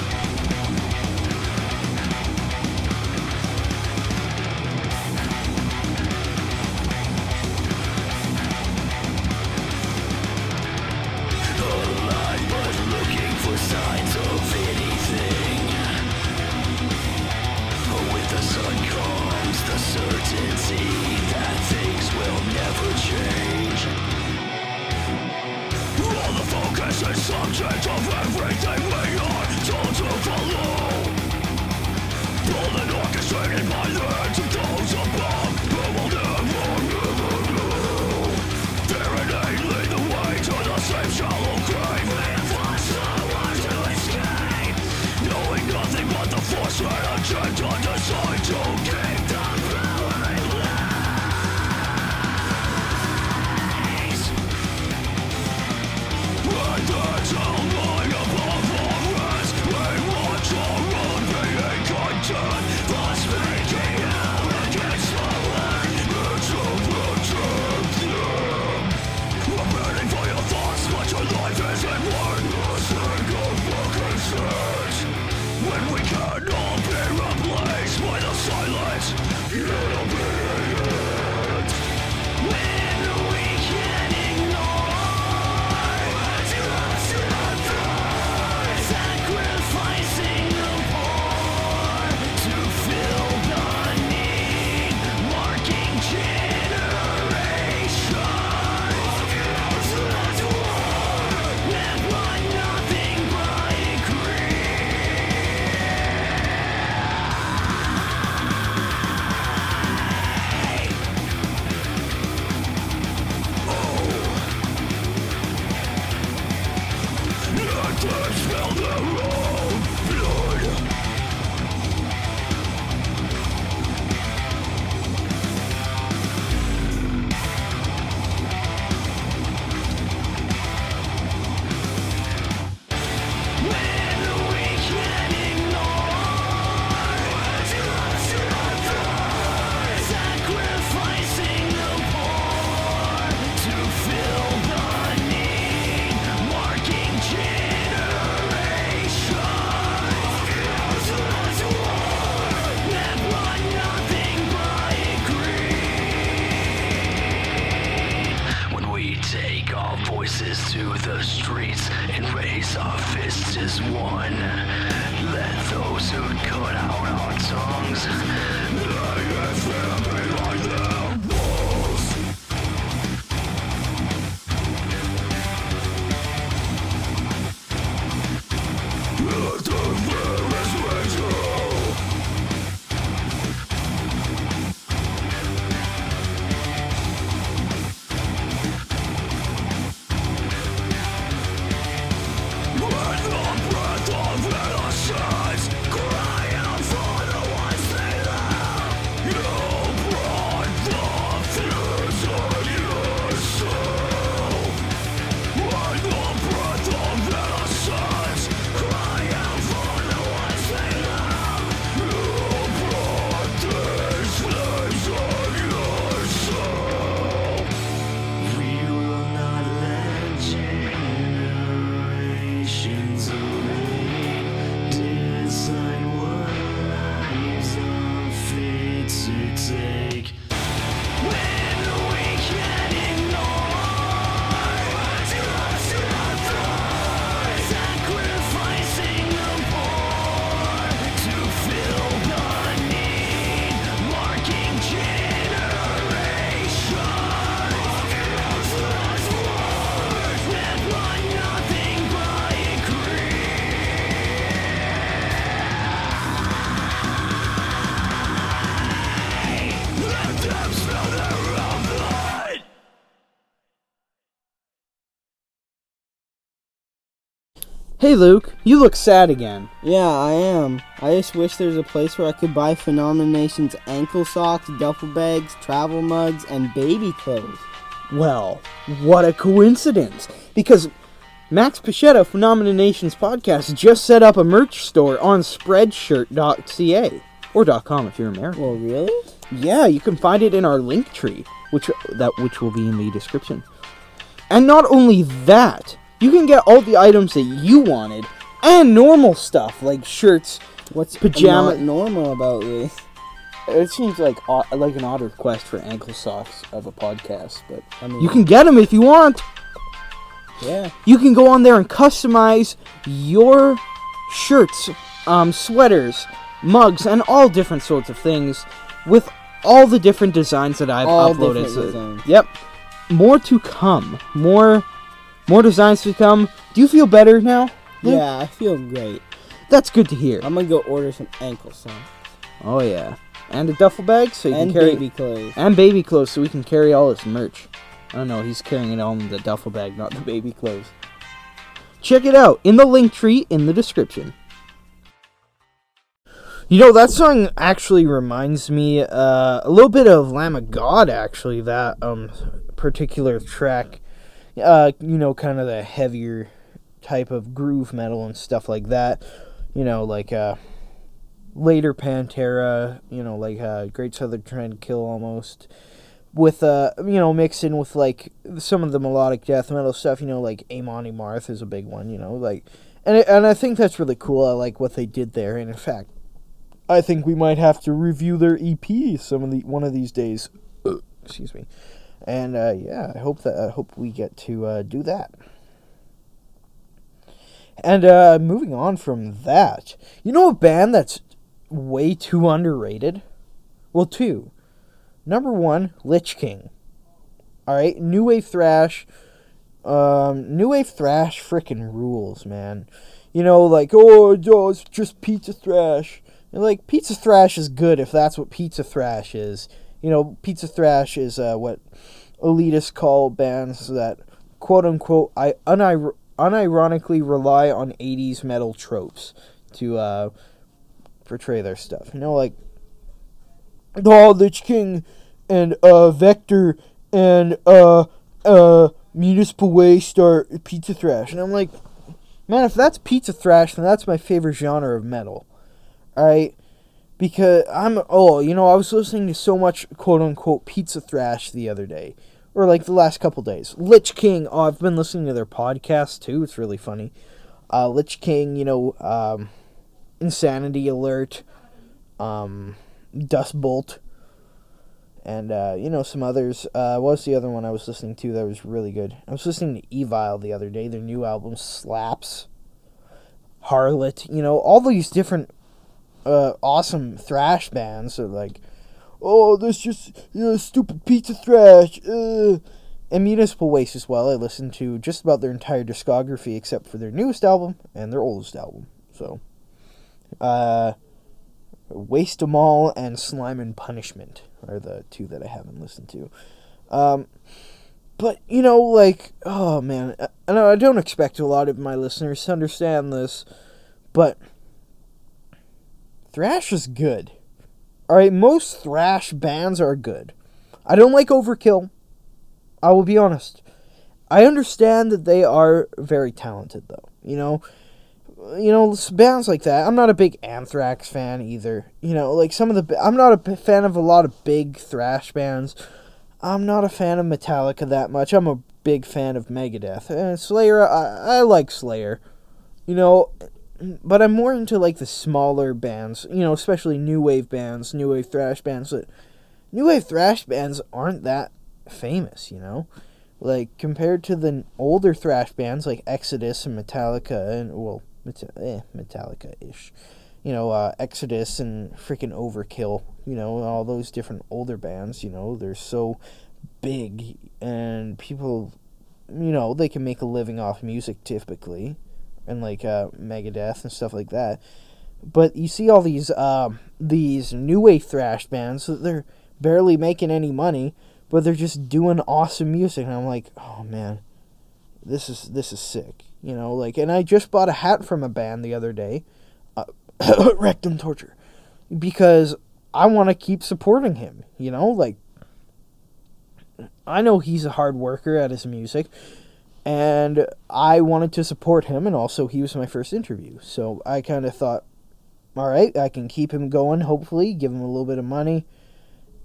Hey Luke, you look sad again. Yeah, I am. I just wish there's a place where I could buy Phenomenation's ankle socks, duffel bags, travel mugs, and baby clothes. Well, what a coincidence! Because Max Pichette, Phenomena Nations podcast, just set up a merch store on Spreadshirt.ca or .com if you're American. Well, really? Yeah, you can find it in our link tree, which that which will be in the description. And not only that, you can get all the items that you wanted and normal stuff like shirts. What's Pajama- not normal about this? It seems like like an odd request for ankle socks of a podcast, but I mean, you can get them if you want. yeah. You can go on there and customize your shirts, um, sweaters, mugs, and all different sorts of things with all the different designs that I've All uploaded. different So- designs. Yep, more to come. More, more designs to come. Do you feel better now? Luke? Yeah, I feel great. that's good to hear. I'm gonna go order some ankle socks Oh yeah, and a duffel bag so you and can carry baby clothes. and baby clothes so we can carry all this merch. Oh no, he's carrying it all in the duffel bag, not the baby clothes. Check it out in the link tree in the description. You know that song actually reminds me uh, a little bit of Lamb of God. Actually, that um particular track, uh, you know, kind of the heavier type of groove metal and stuff like that. You know, like uh, later Pantera. You know, like uh, Great Southern Trendkill almost with uh you know mixed in with like some of the melodic death metal stuff you know like Amon Amarth is a big one you know like and it, and I think that's really cool I like what they did there and in fact I think we might have to review their EP some of the one of these days excuse me and uh yeah I hope that I hope we get to uh, do that and uh moving on from that you know a band that's way too underrated well two Number one, Lich King. All right, new wave thrash. Um, new wave thrash freaking rules, man. You know, like oh, oh, it's just pizza thrash. And like pizza thrash is good if that's what pizza thrash is. You know, pizza thrash is uh, what elitists call bands that quote unquote I unir- unironically rely on '80s metal tropes to uh, portray their stuff. You know, like oh, Lich King and uh, Vektor and uh, uh, Municipal Waste are Pizza Thrash. And I'm like, man, if that's Pizza Thrash, then that's my favorite genre of metal. Alright? Because I'm, oh, you know, I was listening to so much quote unquote Pizza Thrash the other day. Or like the last couple days. Lich King, oh, I've been listening to their podcast too. It's really funny. Uh, Lich King, you know, um, Insanity Alert, um, Dust Bolt, and uh, you know some others. Uh, what was the other one I was listening to that was really good? I was listening to Evile the other day. Their new album slaps. Harlott, you know, all these different uh, awesome thrash bands are like, oh, this just you know, stupid pizza thrash. Uh. And Municipal Waste as well. I listened to just about their entire discography except for their newest album and their oldest album. So, uh, Waste 'em All and Slime and Punishment are the two that I haven't listened to. Um, but you know, like, oh man, I know I don't expect a lot of my listeners to understand this, but thrash is good. All right, most thrash bands are good. I don't like Overkill. I will be honest. I understand that they are very talented, though. You know, you know bands like that. I'm not a big Anthrax fan either. You know, like some of the I'm not a fan of a lot of big thrash bands. I'm not a fan of Metallica that much. I'm a big fan of Megadeth and Slayer. I, I like Slayer. You know, but I'm more into like the smaller bands. You know, especially new wave bands, new wave thrash bands. That new wave thrash bands aren't that famous. You know like compared to the older thrash bands like Exodus and Metallica and well, eh, Metallica ish, you know, uh, Exodus and freaking Overkill, you know, all those different older bands, you know, they're so big and people, you know, they can make a living off music typically, and like uh, Megadeth and stuff like that. But you see all these uh, these new wave thrash bands, they're barely making any money but they're just doing awesome music and I'm like, "Oh man, this is this is sick." You know, like and I just bought a hat from a band the other day, uh, Rectum Torture, because I want to keep supporting him, you know, like I know he's a hard worker at his music and I wanted to support him and also he was my first interview. So I kind of thought all right, I can keep him going hopefully, give him a little bit of money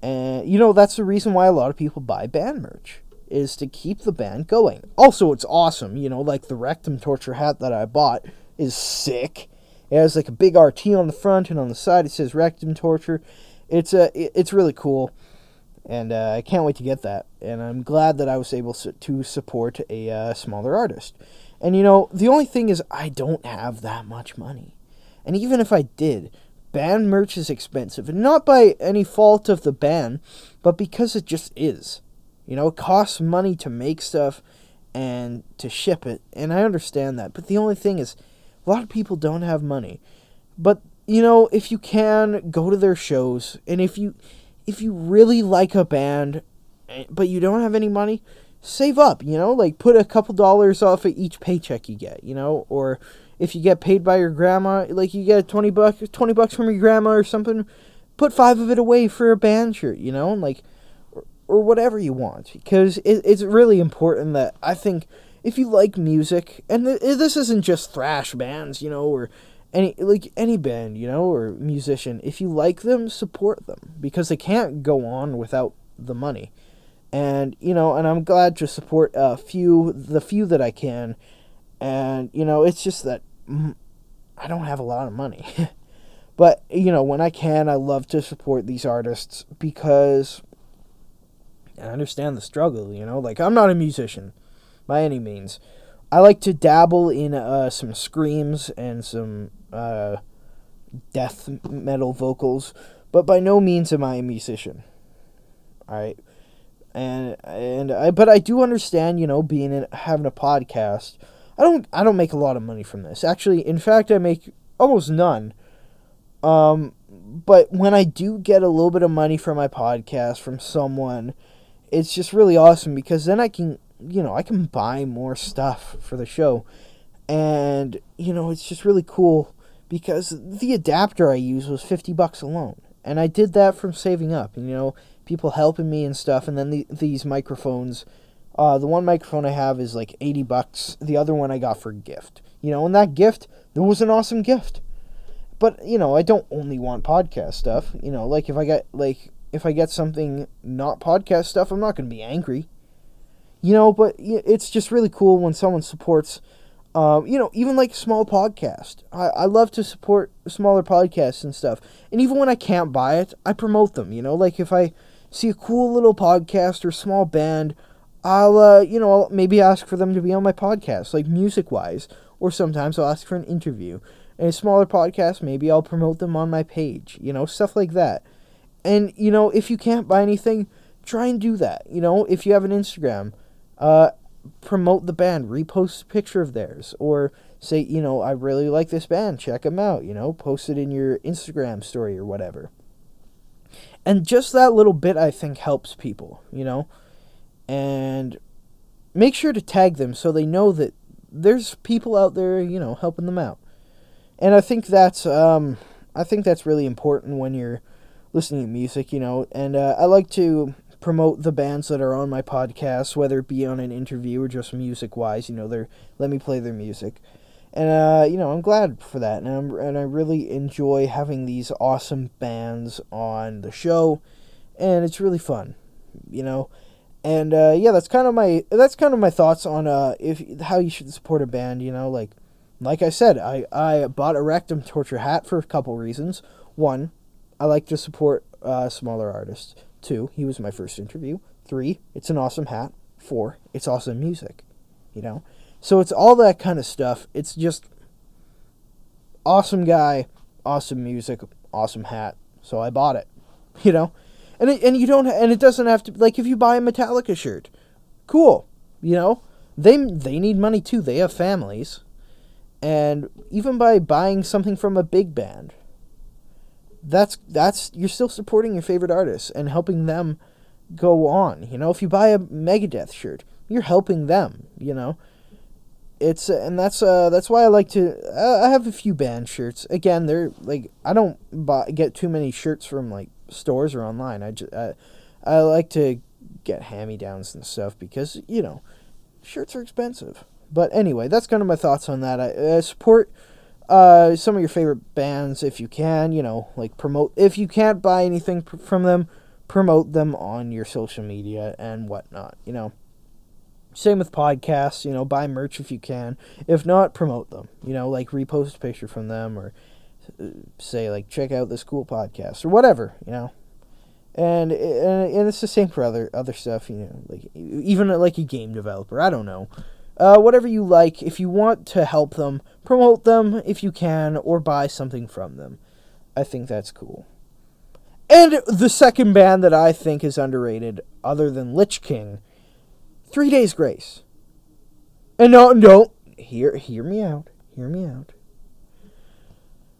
and you know that's the reason why a lot of people buy band merch is to keep the band going. Also, it's awesome. You know, like the rectum torture hat that I bought is sick. It has like a big RT on the front and on the side it says rectum torture. It's a it's really cool, and uh, I can't wait to get that. And I'm glad that I was able to support a uh, smaller artist. And you know, the only thing is I don't have that much money, and even if I did, band merch is expensive, and not by any fault of the band, but because it just is. You know, it costs money to make stuff and to ship it, and I understand that. But the only thing is, a lot of people don't have money. But you know, if you can go to their shows, and if you if you really like a band, Eh, but you don't have any money, save up. You know, like put a couple dollars off of each paycheck you get. You know, or if you get paid by your grandma, like you get 20 bucks, 20 bucks from your grandma or something, put 5 of it away for a band shirt, you know, like or, or whatever you want because it, it's really important that I think if you like music and th- eh, this isn't just thrash bands, you know, or any like any band, you know, or musician, if you like them, support them because they can't go on without the money. And you know, and I'm glad to support a few the few that I can and, you know, it's just that mm, I don't have a lot of money. but, you know, when I can, I love to support these artists because I understand the struggle, you know? Like, I'm not a musician by any means. I like to dabble in uh, some screams and some uh, death metal vocals, but by no means am I a musician. All right, and and I but I do understand, you know, being in, having a podcast I don't I don't make a lot of money from this. Actually, in fact, I make almost none. Um, but when I do get a little bit of money from my podcast from someone, it's just really awesome because then I can, you know, I can buy more stuff for the show. And, you know, it's just really cool because the adapter I use was 50 bucks alone. And I did that from saving up, you know, people helping me and stuff and then the, these microphones uh, the one microphone I have is like 80 bucks. The other one I got for a gift. You know, and that gift, there was an awesome gift. But, you know, I don't only want podcast stuff. You know, like if I get like if I get something not podcast stuff, I'm not going to be angry. You know, but it's just really cool when someone supports um, you know, even like small podcast. I, I love to support smaller podcasts and stuff. And even when I can't buy it, I promote them, you know, like if I see a cool little podcast or small band, I'll uh, you know I'll maybe ask for them to be on my podcast, like music wise, or sometimes I'll ask for an interview. And a smaller podcast, maybe I'll promote them on my page, you know, stuff like that. And you know, if you can't buy anything, try and do that. You know, if you have an Instagram, uh, promote the band, repost a picture of theirs, or say, you know, I really like this band, check them out. You know, post it in your Instagram story or whatever. And just that little bit, I think, helps people. You know, and make sure to tag them so they know that there's people out there, you know, helping them out. And I think that's um, I think that's really important when you're listening to music, you know. And uh, I like to promote the bands that are on my podcast, whether it be on an interview or just music wise. You know, they're let me play their music, and uh, you know I'm glad for that, and I'm, and I really enjoy having these awesome bands on the show, and it's really fun, you know. And uh, yeah, that's kind of my that's kind of my thoughts on uh, if how you should support a band. You know, like like I said, I I bought a Rectum Torture hat for a couple reasons. One, I like to support uh, smaller artists. Two, he was my first interview. Three, it's an awesome hat. Four, it's awesome music. You know? So it's all that kind of stuff. It's just awesome guy, awesome music, awesome hat. So I bought it. You know? And it, and you don't and it doesn't have to like if you buy a Metallica shirt. Cool. You know? They they need money too. They have families. And even by buying something from a big band, that's that's you're still supporting your favorite artists and helping them go on. You know, if you buy a Megadeth shirt, you're helping them. You know, it's and that's uh that's why I like to. Uh, I have a few band shirts. Again, they're like I don't buy get too many shirts from like stores or online. I just I, I like to get hand me downs and stuff because you know shirts are expensive. But anyway, that's kind of my thoughts on that. I uh, support uh, some of your favorite bands if you can. You know, like promote. If you can't buy anything pr- from them, promote them on your social media and whatnot. You know. Same with podcasts. You know, buy merch if you can. If not, promote them. You know, like repost a picture from them or uh, say like check out this cool podcast or whatever. You know. And, and and it's the same for other other stuff, you know, like even like a game developer. I don't know, uh, whatever you like. If you want to help them, promote them if you can, or buy something from them. I think that's cool. And the second band that I think is underrated, other than Lich King, Three Days Grace. And no, no, hear hear me out. Hear me out.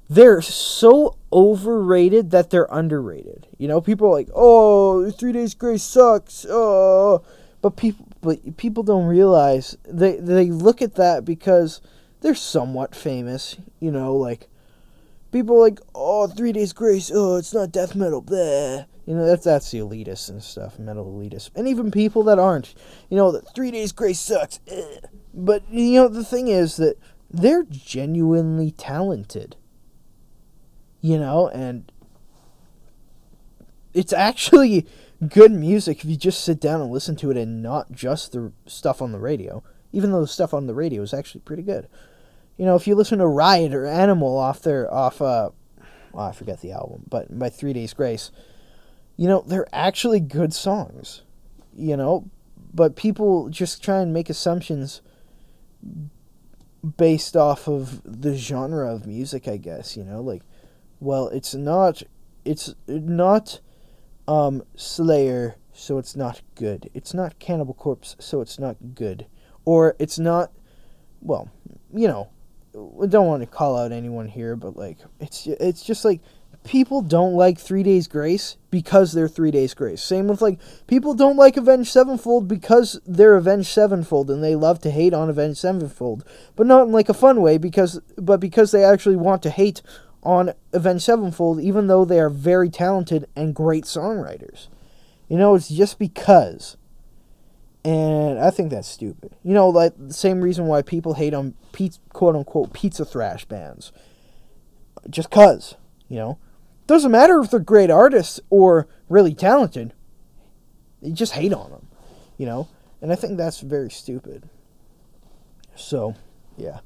They're so overrated that they're underrated. You know, people are like, "Oh, Three Days Grace sucks." Oh, but people but people don't realize they they look at that because they're somewhat famous. You know, like people like, "Oh, Three Days Grace. Oh, it's not death metal." Bleh. You know, that's that's the elitists and stuff, metal elitists, and even people that aren't. You know, that Three Days Grace sucks. Eh. But you know, the thing is that they're genuinely talented you know, and it's actually good music if you just sit down and listen to it and not just the stuff on the radio. Even though the stuff on the radio is actually pretty good. You know, if you listen to Riot or Animal off their off uh well, I forget the album, but by Three Days Grace, you know, they're actually good songs. You know, but people just try and make assumptions based off of the genre of music, I guess, you know, like well, it's not it's not um Slayer, so it's not good. It's not Cannibal Corpse, so it's not good. Or it's not well, you know, I don't want to call out anyone here, but like it's it's just like people don't like Three Days Grace because they're Three Days Grace. Same with like people don't like Avenged Sevenfold because they're Avenged Sevenfold and they love to hate on Avenged Sevenfold, but not in like a fun way because but because they actually want to hate on Avenged Sevenfold, even though they are very talented and great songwriters. You know, it's just because. And I think that's stupid. You know, like the same reason why people hate on pizza, quote unquote pizza thrash bands. Just cuz, you know. Doesn't matter if they're great artists or really talented. They just hate on them, you know. And I think that's very stupid. So, yeah.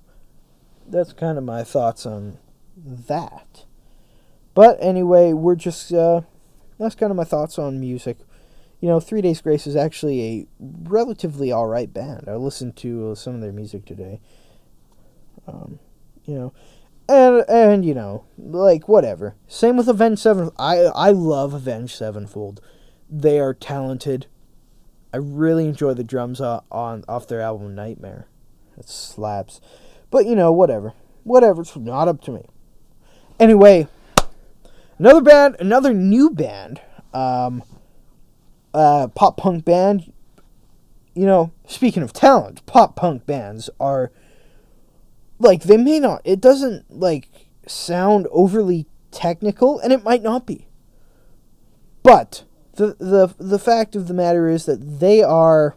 That's kind of my thoughts on that. But anyway, we're just uh, that's kind of my thoughts on music. you know, Three Days Grace is actually a relatively alright band. I listened to some of their music today. Um, you know, and and you know, like whatever. Same with Avenged Seven. I I love Avenged Sevenfold. They are talented. I really enjoy the drums on, on off their album Nightmare. It slaps. But you know, whatever. Whatever. It's not up to me. Anyway, another band, another new band, um, uh, pop punk band. You know, speaking of talent, pop punk bands are like they may not. It doesn't like sound overly technical, and it might not be. But the the the fact of the matter is that they are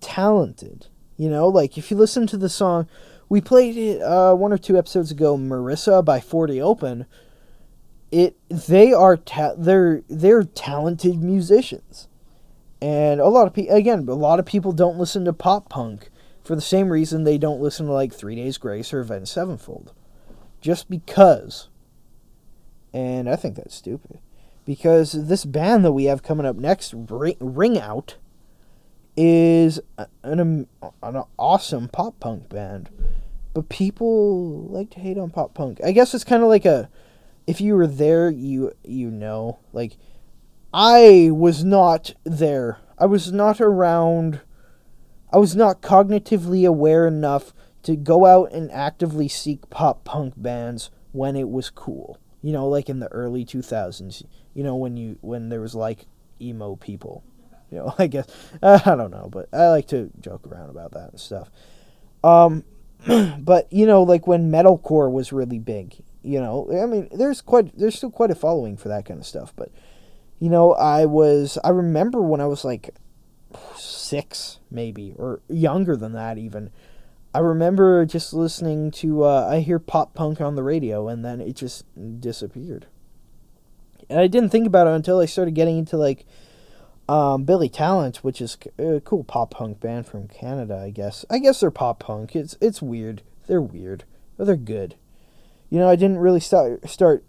talented. You know, like if you listen to the song, we played it uh, one or two episodes ago, "Marissa" by Forty Open. It they are ta- they're they're talented musicians, and a lot of people again a lot of people don't listen to pop punk for the same reason they don't listen to like Three Days Grace or Avenged Sevenfold, just because. And I think that's stupid, because this band that we have coming up next, Wring, Out, is an, an awesome pop punk band. But people like to hate on pop punk. I guess it's kind of like a if you were there, you you know. Like I was not there. I was not around I was not cognitively aware enough to go out and actively seek pop punk bands when it was cool. You know, like in the early 2000s, you know when you when there was like emo people you know, I guess I don't know, but I like to joke around about that and stuff. Um, but you know, like when metalcore was really big, you know, I mean, there's quite there's still quite a following for that kind of stuff. But you know, I was I remember when I was like six, maybe or younger than that even. I remember just listening to uh, I hear pop punk on the radio, and then it just disappeared. And I didn't think about it until I started getting into like um, Billy Talent, which is a cool pop punk band from Canada, I guess. I guess they're pop punk. It's it's weird. They're weird, but they're good. You know, I didn't really start start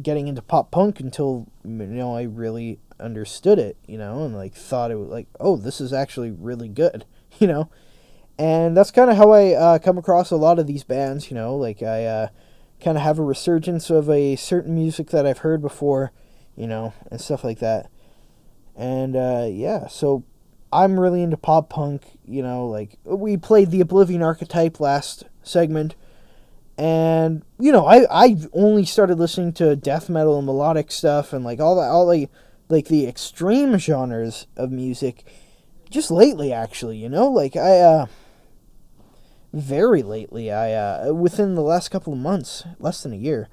getting into pop punk until you know I really understood it. You know, and like thought it was like, oh, this is actually really good. You know, and that's kind of how I uh, come across a lot of these bands. You know, like I uh, kind of have a resurgence of a certain music that I've heard before. You know, and stuff like that. And uh, yeah, so I'm really into pop punk. You know, like we played the Oblivion Archetype last segment, and you know, I I only started listening to death metal and melodic stuff and like all that, all the like the extreme genres of music, just lately. Actually, you know, like I uh, very lately, I uh, within the last couple of months, less than a year.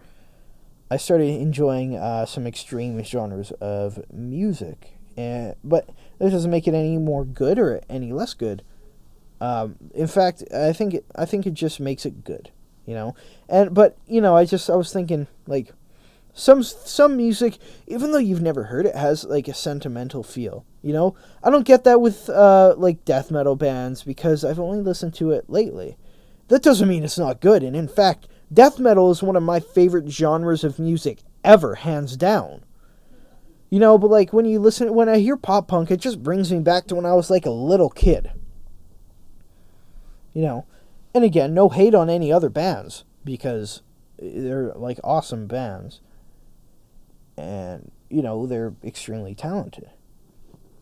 I started enjoying uh, some extreme genres of music, and but that doesn't make it any more good or any less good. Um, in fact, I think it, I think it just makes it good, you know. And but you know, I just I was thinking like some some music, even though you've never heard it, has like a sentimental feel. You know, I don't get that with uh, like death metal bands because I've only listened to it lately. That doesn't mean it's not good, and in fact, death metal is one of my favorite genres of music ever, hands down. You know, but like when you listen, when I hear pop punk, it just brings me back to when I was like a little kid. You know, and again, no hate on any other bands because they're like awesome bands. And, you know, they're extremely talented.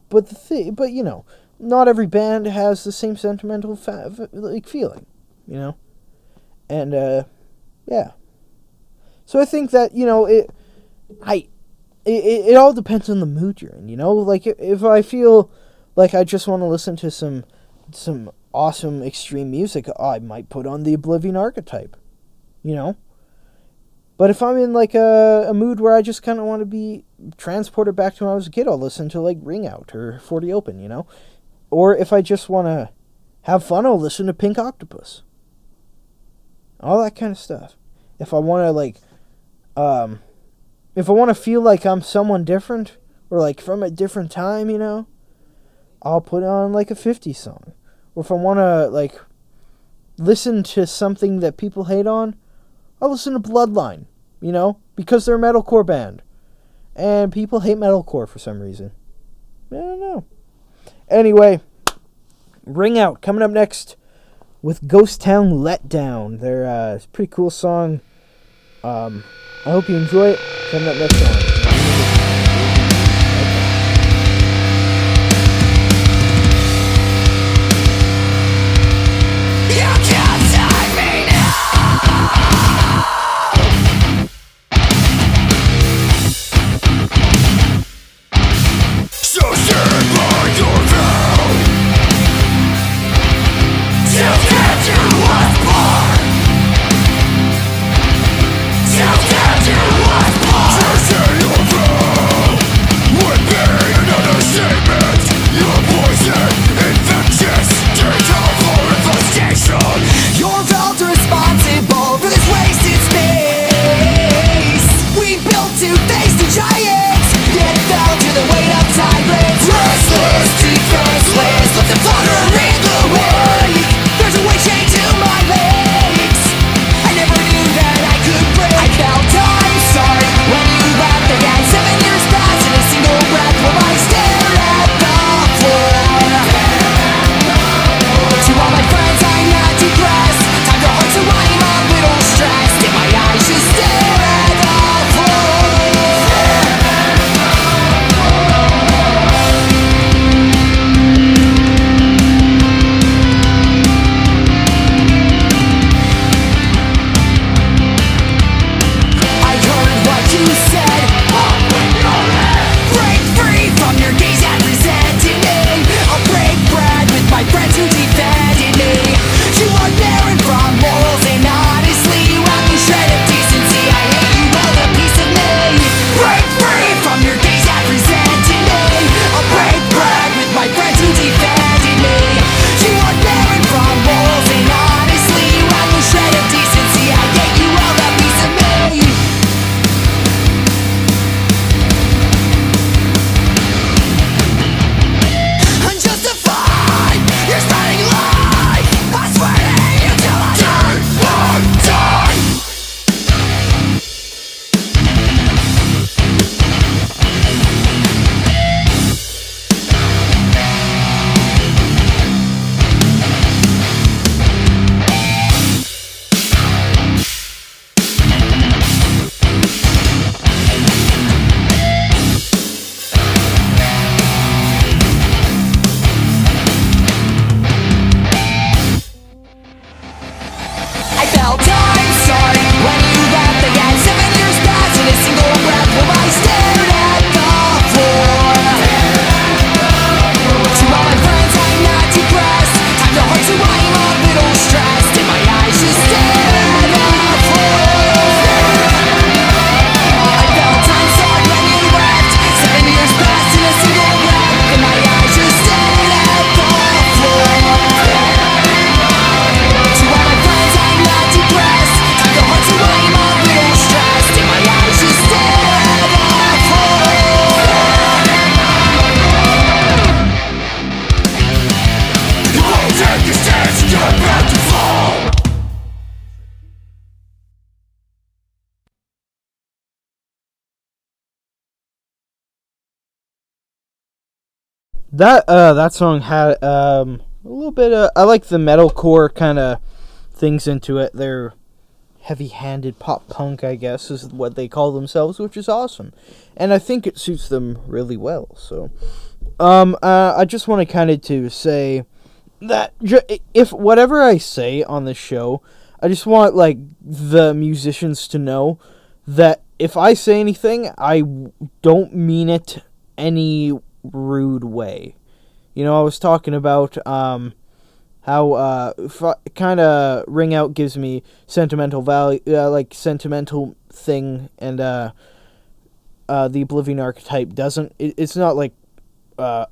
But the thing, but you know, not every band has the same sentimental fa- like feeling, you know? And uh yeah. So I think that, you know, it I it, it, all depends on the mood you're in, you know? Like if I feel like I just want to listen to some some awesome extreme music, I might put on the Oblivion archetype. You know? But if I'm in like a, a mood where I just kind of want to be transported back to when I was a kid, I'll listen to like Wring Out or 40 Open, you know? Or if I just want to have fun, I'll listen to Pink Octopus. All that kind of stuff. If I want to like um if I want to feel like I'm someone different or like from a different time, you know, I'll put on like a 50 song. Or if I want to like listen to something that people hate on, I'll listen to Bloodline, you know, because they're a metalcore band. and people hate metalcore for some reason. I don't know. Anyway, Wring Out coming up next with Ghost Town Letdown. They're uh, a pretty cool song. Um, I hope you enjoy it. Coming up next time. That uh that song had um a little bit of I like the metalcore kind of things into it. They're heavy-handed pop punk, I guess, is what they call themselves, which is awesome. And I think it suits them really well. So um uh, I just want to kind of to say that if whatever I say on the show, I just want like the musicians to know that if I say anything, I don't mean it any rude way. You know, I was talking about um how uh kind of Wring Out gives me sentimental value uh, like sentimental thing and uh uh the oblivion archetype doesn't it, it's not like uh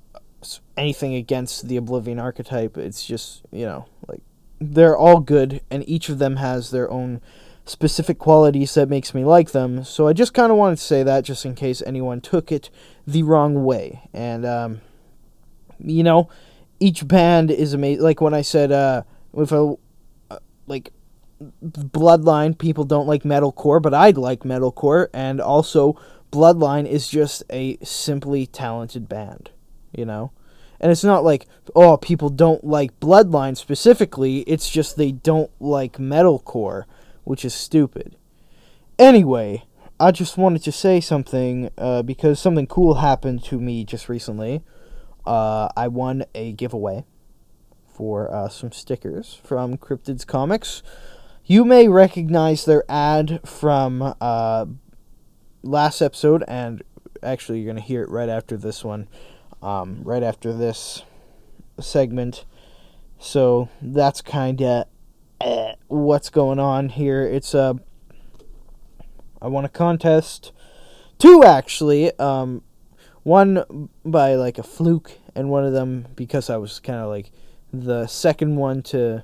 anything against the oblivion archetype it's just you know like they're all good and each of them has their own specific qualities that makes me like them. So i just kind of wanted to say that just in case anyone took it the wrong way. And um you know each band is amazing like when i said uh if a uh, like bloodline people don't like metalcore but I'd like metalcore. And also Bloodline is just a simply talented band, you know? And it's not like, oh, people don't like Bloodline specifically, it's just they don't like metalcore, which is stupid. Anyway, I just wanted to say something uh, because something cool happened to me just recently. Uh, I won a giveaway for uh, some stickers from Cryptids Comics. You may recognize their ad from uh, last episode, and actually, you're going to hear it right after this one, um, right after this segment. So that's kind of what's going on here. It's a. Uh, I won a contest, two actually. Um, one by like a fluke, and one of them because I was kind of like the second one to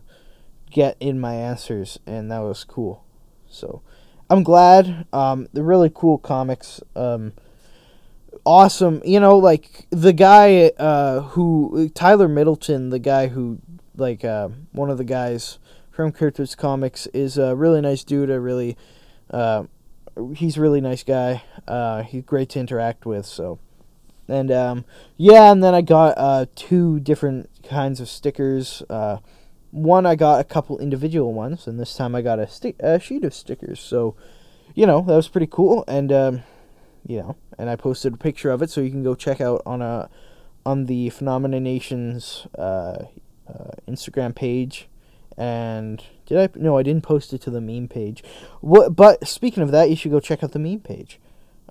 get in my answers, and that was cool. So I'm glad. Um, the really cool comics. Um, awesome. You know, like the guy uh, who Tyler Middleton, the guy who like uh, one of the guys from Cryptids Comics, is a really nice dude. A really, uh, he's a really nice guy. Uh, he's great to interact with. So, and um, yeah, and then I got uh, two different kinds of stickers. Uh, one I got a couple individual ones, and this time I got a, sti- a sheet of stickers. So, you know, that was pretty cool. And um, you know, and I posted a picture of it, so you can go check out on a on the Phenomena Nations uh, uh, Instagram page. And did I? No, I didn't post it to the meme page. What? But speaking of that, you should go check out the meme page,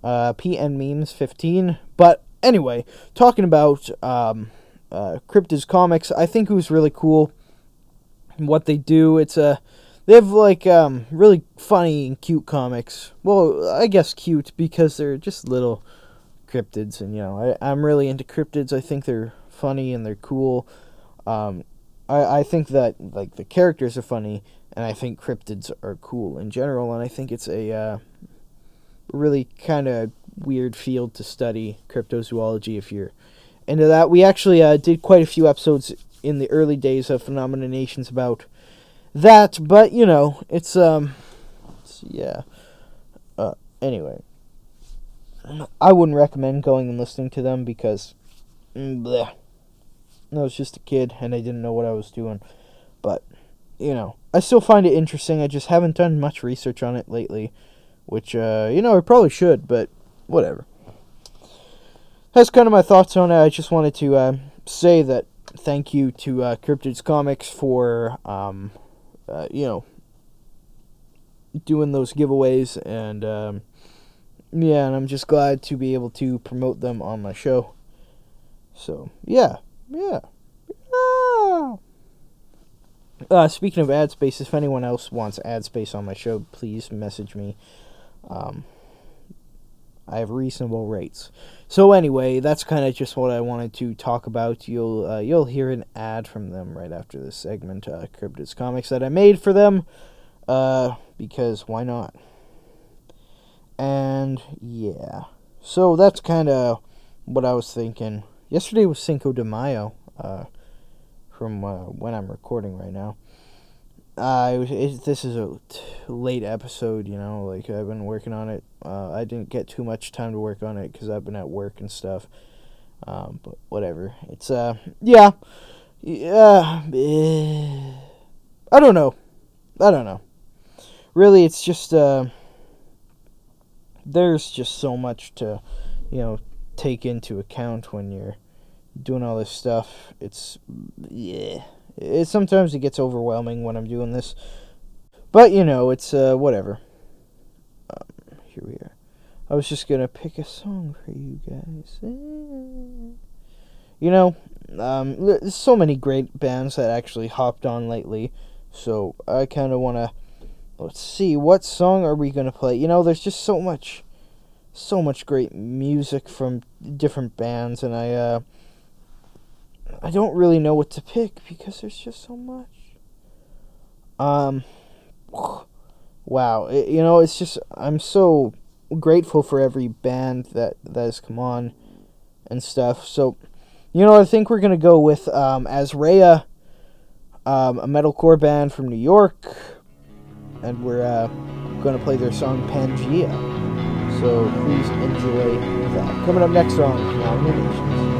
uh, PN Memes fifteen. But anyway, talking about um, uh, Cryptids Comics, I think it was really cool what they do. It's a they have like um, really funny and cute comics. Well, I guess cute because they're just little cryptids, and you know I, I'm really into cryptids. I think they're funny and they're cool. Um, I I think that like the characters are funny, and I think cryptids are cool in general. And I think it's a uh, really kind of weird field to study cryptozoology if you're into that. We actually uh, did quite a few episodes in the early days of Phenomena Nations about that, but you know, it's um, it's, yeah. Uh, anyway, I wouldn't recommend going and listening to them because, mm, bleh. I was just a kid and I didn't know what I was doing, but you know, I still find it interesting. I just haven't done much research on it lately, which uh, you know, I probably should, but whatever. That's kind of my thoughts on it. I just wanted to uh, say that thank you to uh, Cryptids Comics for um, uh, you know, doing those giveaways, and um, yeah, and I'm just glad to be able to promote them on my show. So yeah, yeah. Ah. Uh, speaking of ad space, if anyone else wants ad space on my show, please message me. Um, I have reasonable rates. So anyway, that's kind of just what I wanted to talk about. You'll uh, you'll hear an ad from them right after this segment, uh, Cryptids Comics that I made for them, uh, because why not? And yeah, so that's kind of what I was thinking. Yesterday was Cinco de Mayo, uh, from uh, when I'm recording right now. Uh, it, this is a t- late episode, you know. Like I've been working on it. Uh, I didn't get too much time to work on it because I've been at work and stuff. Um, but whatever. It's uh, yeah, yeah. Eh, I don't know. I don't know. Really, it's just uh, there's just so much to, you know, take into account when you're doing all this stuff. It's yeah it, sometimes it gets overwhelming when I'm doing this. But, you know, it's uh, whatever. Um, here we are. I was just to pick a song for you guys. You know, um, there's so many great bands that actually hopped on lately. So I kind of want to. Let's see, what song are we to play? You know, there's just so much. So much great music from different bands, and I, uh, I don't really know what to pick because there's just so much. Um, wow, it, you know, it's just I'm so grateful for every band that that has come on and stuff. So, you know, I think we're gonna go with um, Asraya, um, a metalcore band from New York, and we're uh, gonna play their song Pangea. So please enjoy that. Coming up next song, Nominations.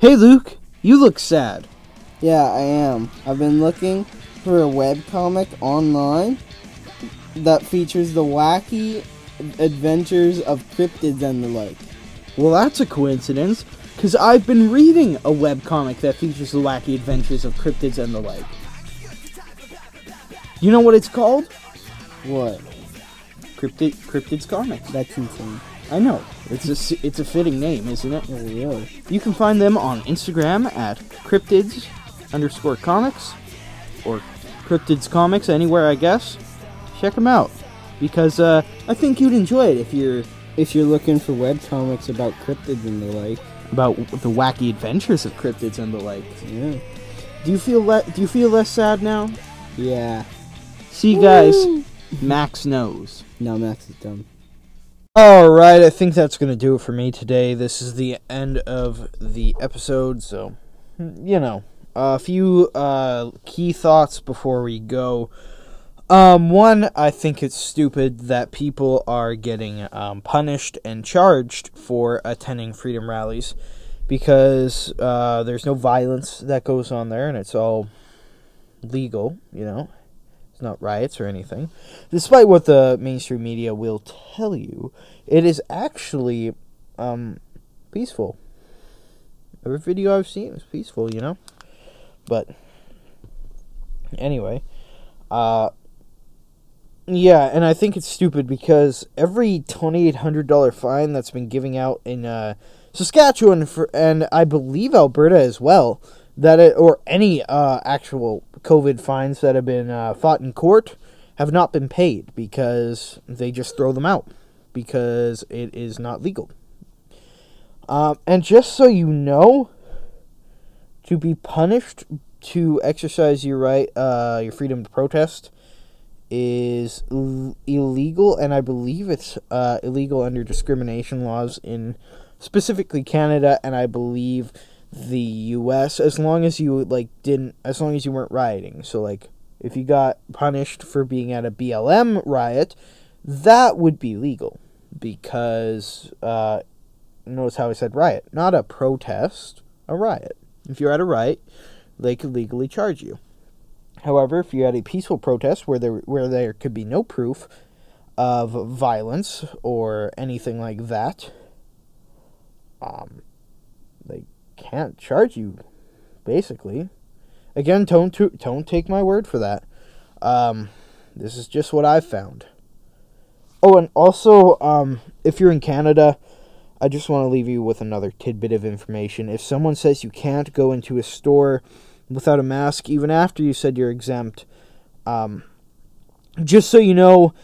Hey Luke, you look sad. Yeah, I am. I've been looking for a web comic online that features the wacky adventures of cryptids and the like. Well, that's a coincidence, because I've been reading a web comic that features the wacky adventures of cryptids and the like. You know what it's called? What? Cryptid Cryptids Comic. That's insane. I know. It's a it's a fitting name, isn't it? Really? You can find them on Instagram at cryptids underscore comics or cryptids comics anywhere, I guess. Check them out because uh, I think you'd enjoy it if you're If you're looking for web comics about cryptids and the like, about the wacky adventures of cryptids and the like. yeah. Do you feel le- Do you feel less sad now? Yeah. See, guys, Max knows. No, Max is dumb. Alright, I think that's going to do it for me today. This is the end of the episode, so, you know, a few uh, key thoughts before we go. Um, one, I think it's stupid that people are getting um, punished and charged for attending freedom rallies because uh, there's no violence that goes on there and it's all legal, you know. Not riots or anything. Despite what the mainstream media will tell you, it is actually um, peaceful. Every video I've seen is peaceful, you know? But anyway, uh yeah, and I think it's stupid because every $2800 fine that's been giving out in uh Saskatchewan for and I believe Alberta as well, that it, or any uh actual COVID fines that have been uh, fought in court have not been paid because they just throw them out because it is not legal. Um, and just so you know, to be punished to exercise your right, uh, your freedom to protest, is l- illegal, and I believe it's uh, illegal under discrimination laws in specifically Canada, and I believe the U.S. As long as you like didn't, as long as you weren't rioting. So like, if you got punished for being at a BLM riot, that would be legal because uh, notice how I said riot, not a protest, a riot. If you're at a riot, they could legally charge you. However, if you had a peaceful protest where there where there could be no proof of violence or anything like that, um, can't charge you. Basically, again, don't don't take my word for that. Um, this is just what I've found. Oh, and also, um, if you're in Canada, I just want to leave you with another tidbit of information. If someone says you can't go into a store without a mask, even after you said you're exempt, um, just so you know,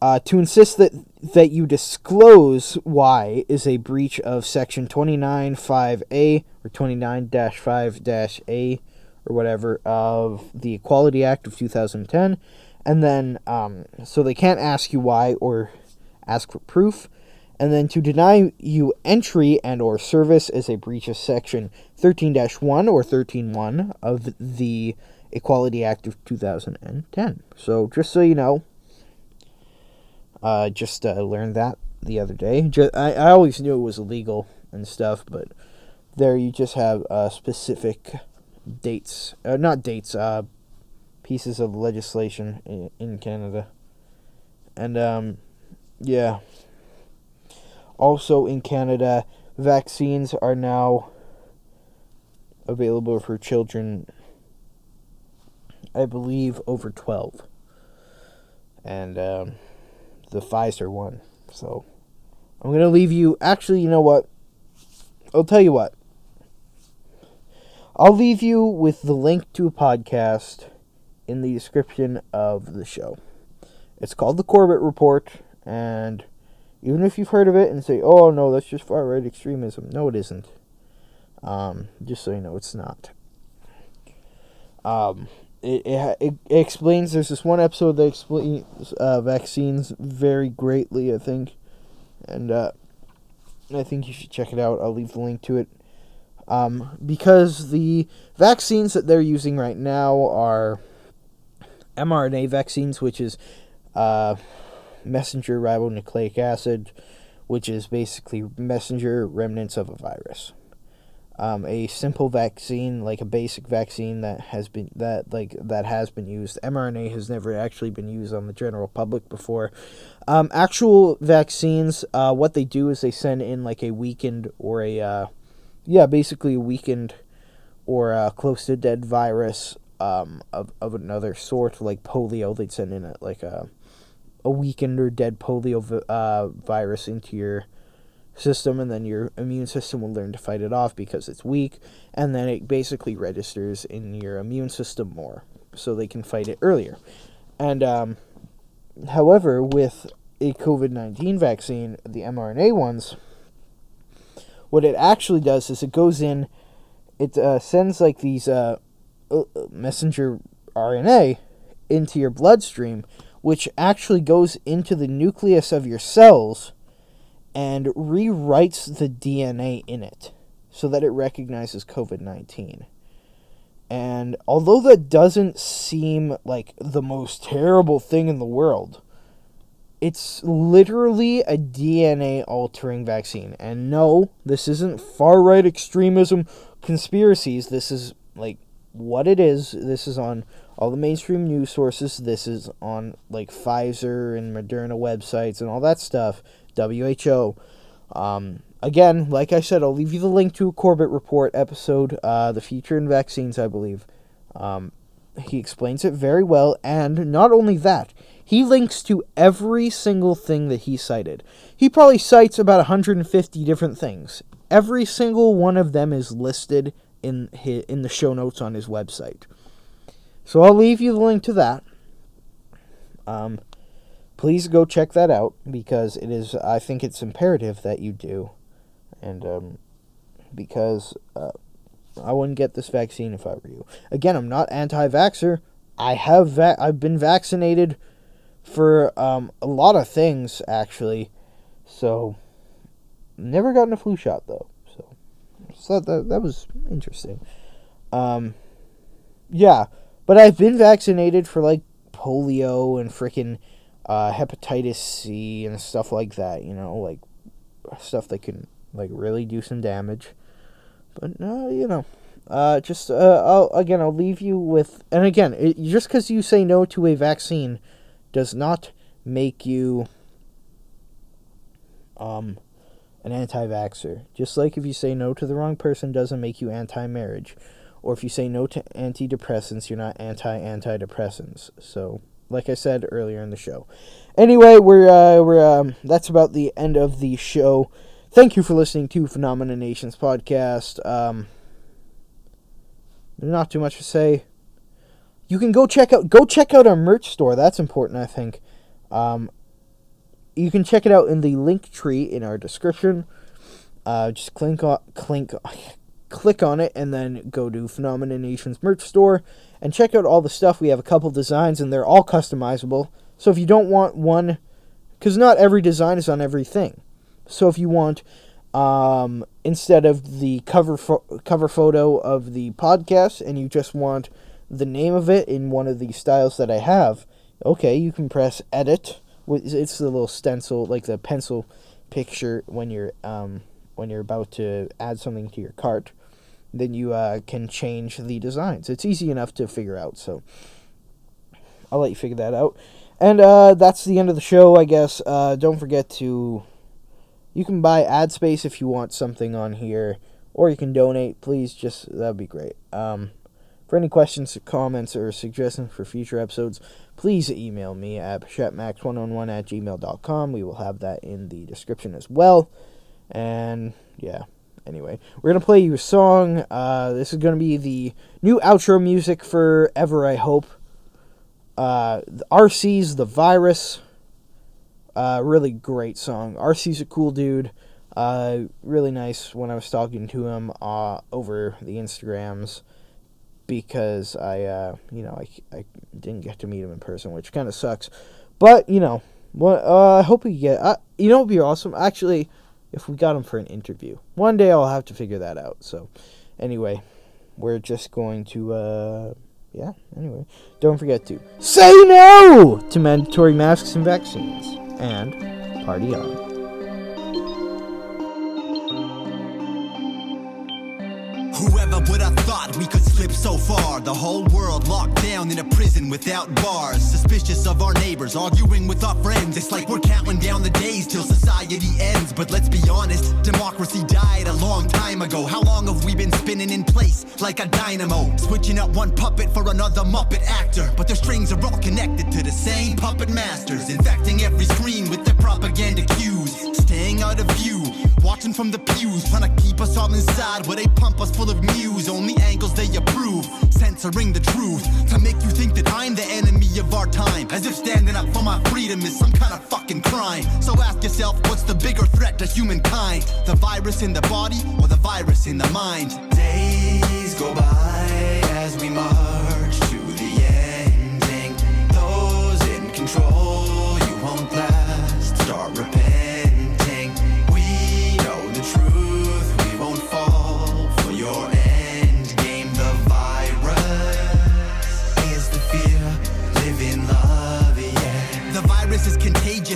uh, to insist that that you disclose why is a breach of Section 29.5a or 29-5-a or whatever of the Equality Act of 2010, and then um, so they can't ask you why or ask for proof. And then to deny you entry and or service is a breach of section 13-1 or 13-1 of the equality act of 2010 so just so you know uh, just uh, learned that the other day. Just, I, I always knew it was illegal and stuff but there you just have uh, specific dates uh, not dates uh, pieces of legislation in, in canada. And um, yeah. Also in Canada, vaccines are now available for children, I believe, over 12. And um, the Pfizer one. So I'm going to leave you. Actually, you know what? I'll tell you what. I'll leave you with the link to a podcast in the description of the show. It's called The Corbett Report, and even if you've heard of it and say, "Oh no, that's just far right extremism," no, it isn't. Um, just so you know, it's not. Um, it, it it explains. There's this one episode that explains uh, vaccines very greatly, I think, and uh, I think you should check it out. I'll leave the link to it. Um, because the vaccines that they're using right now are mRNA vaccines, which is uh, messenger ribonucleic acid, which is basically messenger remnants of a virus. Um, a simple vaccine, like a basic vaccine that has been that like that has been used. mRNA has never actually been used on the general public before. Um, actual vaccines, uh, what they do is they send in like a weakened or a uh, yeah, basically a weakened or uh, close to dead virus um, of of another sort, like polio. They'd send in a, like a a weakened or dead polio uh, virus into your system, and then your immune system will learn to fight it off because it's weak, and then it basically registers in your immune system more, so they can fight it earlier. And um, however, with a COVID nineteen vaccine, the mRNA ones, what it actually does is it goes in, it uh, sends like these uh, uh, messenger RNA into your bloodstream, which actually goes into the nucleus of your cells and rewrites the DNA in it so that it recognizes COVID 19. And although that doesn't seem like the most terrible thing in the world, it's literally a DNA altering vaccine. And no, this isn't far right extremism conspiracies. This is like what it is. This is on all the mainstream news sources. This is on like Pfizer and Moderna websites and all that stuff. WHO. Um, again, like I said, I'll leave you the link to a Corbett Report episode, uh, the future in vaccines, I believe. Um, he explains it very well, and not only that, he links to every single thing that he cited. He probably cites about 150 different things. Every single one of them is listed in his, in the show notes on his website. So I'll leave you the link to that. Um, please go check that out because it is. I think it's imperative that you do, and um, because uh, I wouldn't get this vaccine if I were you. Again, I'm not anti-vaxer. I have va- I've been vaccinated for um, a lot of things actually, so never gotten a flu shot though. So, so that that was interesting. Um, yeah, but I've been vaccinated for like polio and freaking uh, hepatitis C and stuff like that. You know, like stuff that can like really do some damage. But no, you know, uh, just uh, I'll, again, I'll leave you with, and again, it, just because you say no to a vaccine does not make you um an anti-vaxxer. Just like if you say no to the wrong person doesn't make you anti-marriage, or if you say no to antidepressants, you're not anti-antidepressants. So, like I said earlier in the show. Anyway, we're uh, we're um, that's about the end of the show. Thank you for listening to Phenomena Nations podcast. Um, not too much to say. You can go check out go check out our merch store. That's important, I think. Um, you can check it out in the Linktree in our description. Uh, just click on click click on it and then go to Phenomena Nations merch store and check out all the stuff. We have a couple designs and they're all customizable. So if you don't want one, because not every design is on everything. So if you want, um, instead of the cover fo- cover photo of the podcast, and you just want the name of it in one of the styles that I have, okay, you can press edit. It's the little stencil, like the pencil picture when you're um when you're about to add something to your cart. Then you uh, can change the designs. It's easy enough to figure out. So I'll let you figure that out. And uh, that's the end of the show, I guess. Uh, don't forget to. You can buy ad space if you want something on here, or you can donate. Please, just that'd be great. Um, for any questions, comments, or suggestions for future episodes, please email me at pichettemax111 at gmail.com. We will have that in the description as well. And yeah, anyway, we're going to play you a song. Uh, this is going to be the new outro music for Ever, I hope. Uh, the RC's The Virus. Uh, really great song. RC's a cool dude. Uh, really nice when I was talking to him uh, over the Instagrams because I, uh, you know, I, I didn't get to meet him in person, which kind of sucks. But, you know, well, uh, I hope we get, uh, you know, it'd be awesome. Actually, if we got him for an interview. One day I'll have to figure that out. So, anyway, we're just going to, uh, yeah, anyway. Don't forget to say no to mandatory masks and vaccines. And party on. Whoever would have thought we could slip so far. The whole world locked down in a prison without bars. Suspicious of our neighbors, arguing with our friends. It's like we're counting down the days till society ends. But let's be honest, democracy died a long time ago. How long have we been spinning in place like a dynamo? Switching up one puppet for another Muppet actor. But their strings are all connected to the same puppet masters. Infecting every screen with their propaganda cues. Staying out of view, watching from the pews. Trying to keep us all inside where they pump us full of news. Only angles they approve. Censoring the truth to make you think that I'm the enemy of our time. As if standing up for my freedom is some kind of fucking crime. So ask yourself, what's the bigger threat to humankind? The virus in the body or the virus in the mind? Days go by as we march to the ending. Those in control,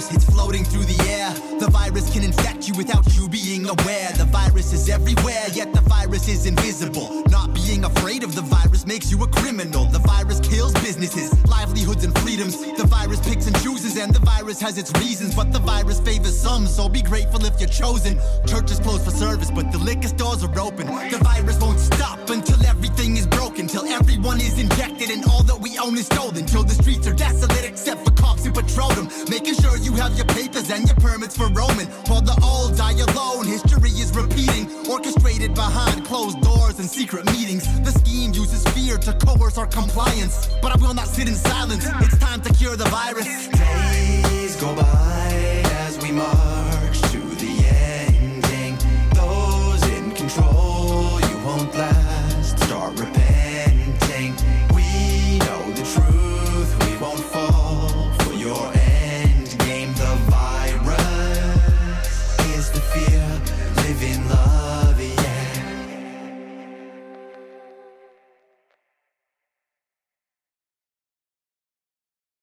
contagious, it's floating through the air. The virus can infect you without you being aware. The virus is everywhere, yet the virus is invisible. Not being afraid of the virus makes you a criminal. The virus kills businesses, livelihoods, and freedoms. The virus picks and chooses, and the virus has its reasons. But the virus favors some, so be grateful if you're chosen. Churches closed for service, but the liquor stores are open. The virus won't stop until everything is broken, till everyone is injected and all that we own is stolen. Till the streets are desolate except for cops who patrol them. Making sure you have your papers and your permits for roaming. While the old die alone, history is repeating. Orchestrated behind closed doors and secret meetings. The scheme uses fear to coerce our compliance. But I will not sit in silence. It's time to cure the virus. Days go by as we march to the ending. Those in control, you won't last. Start repenting.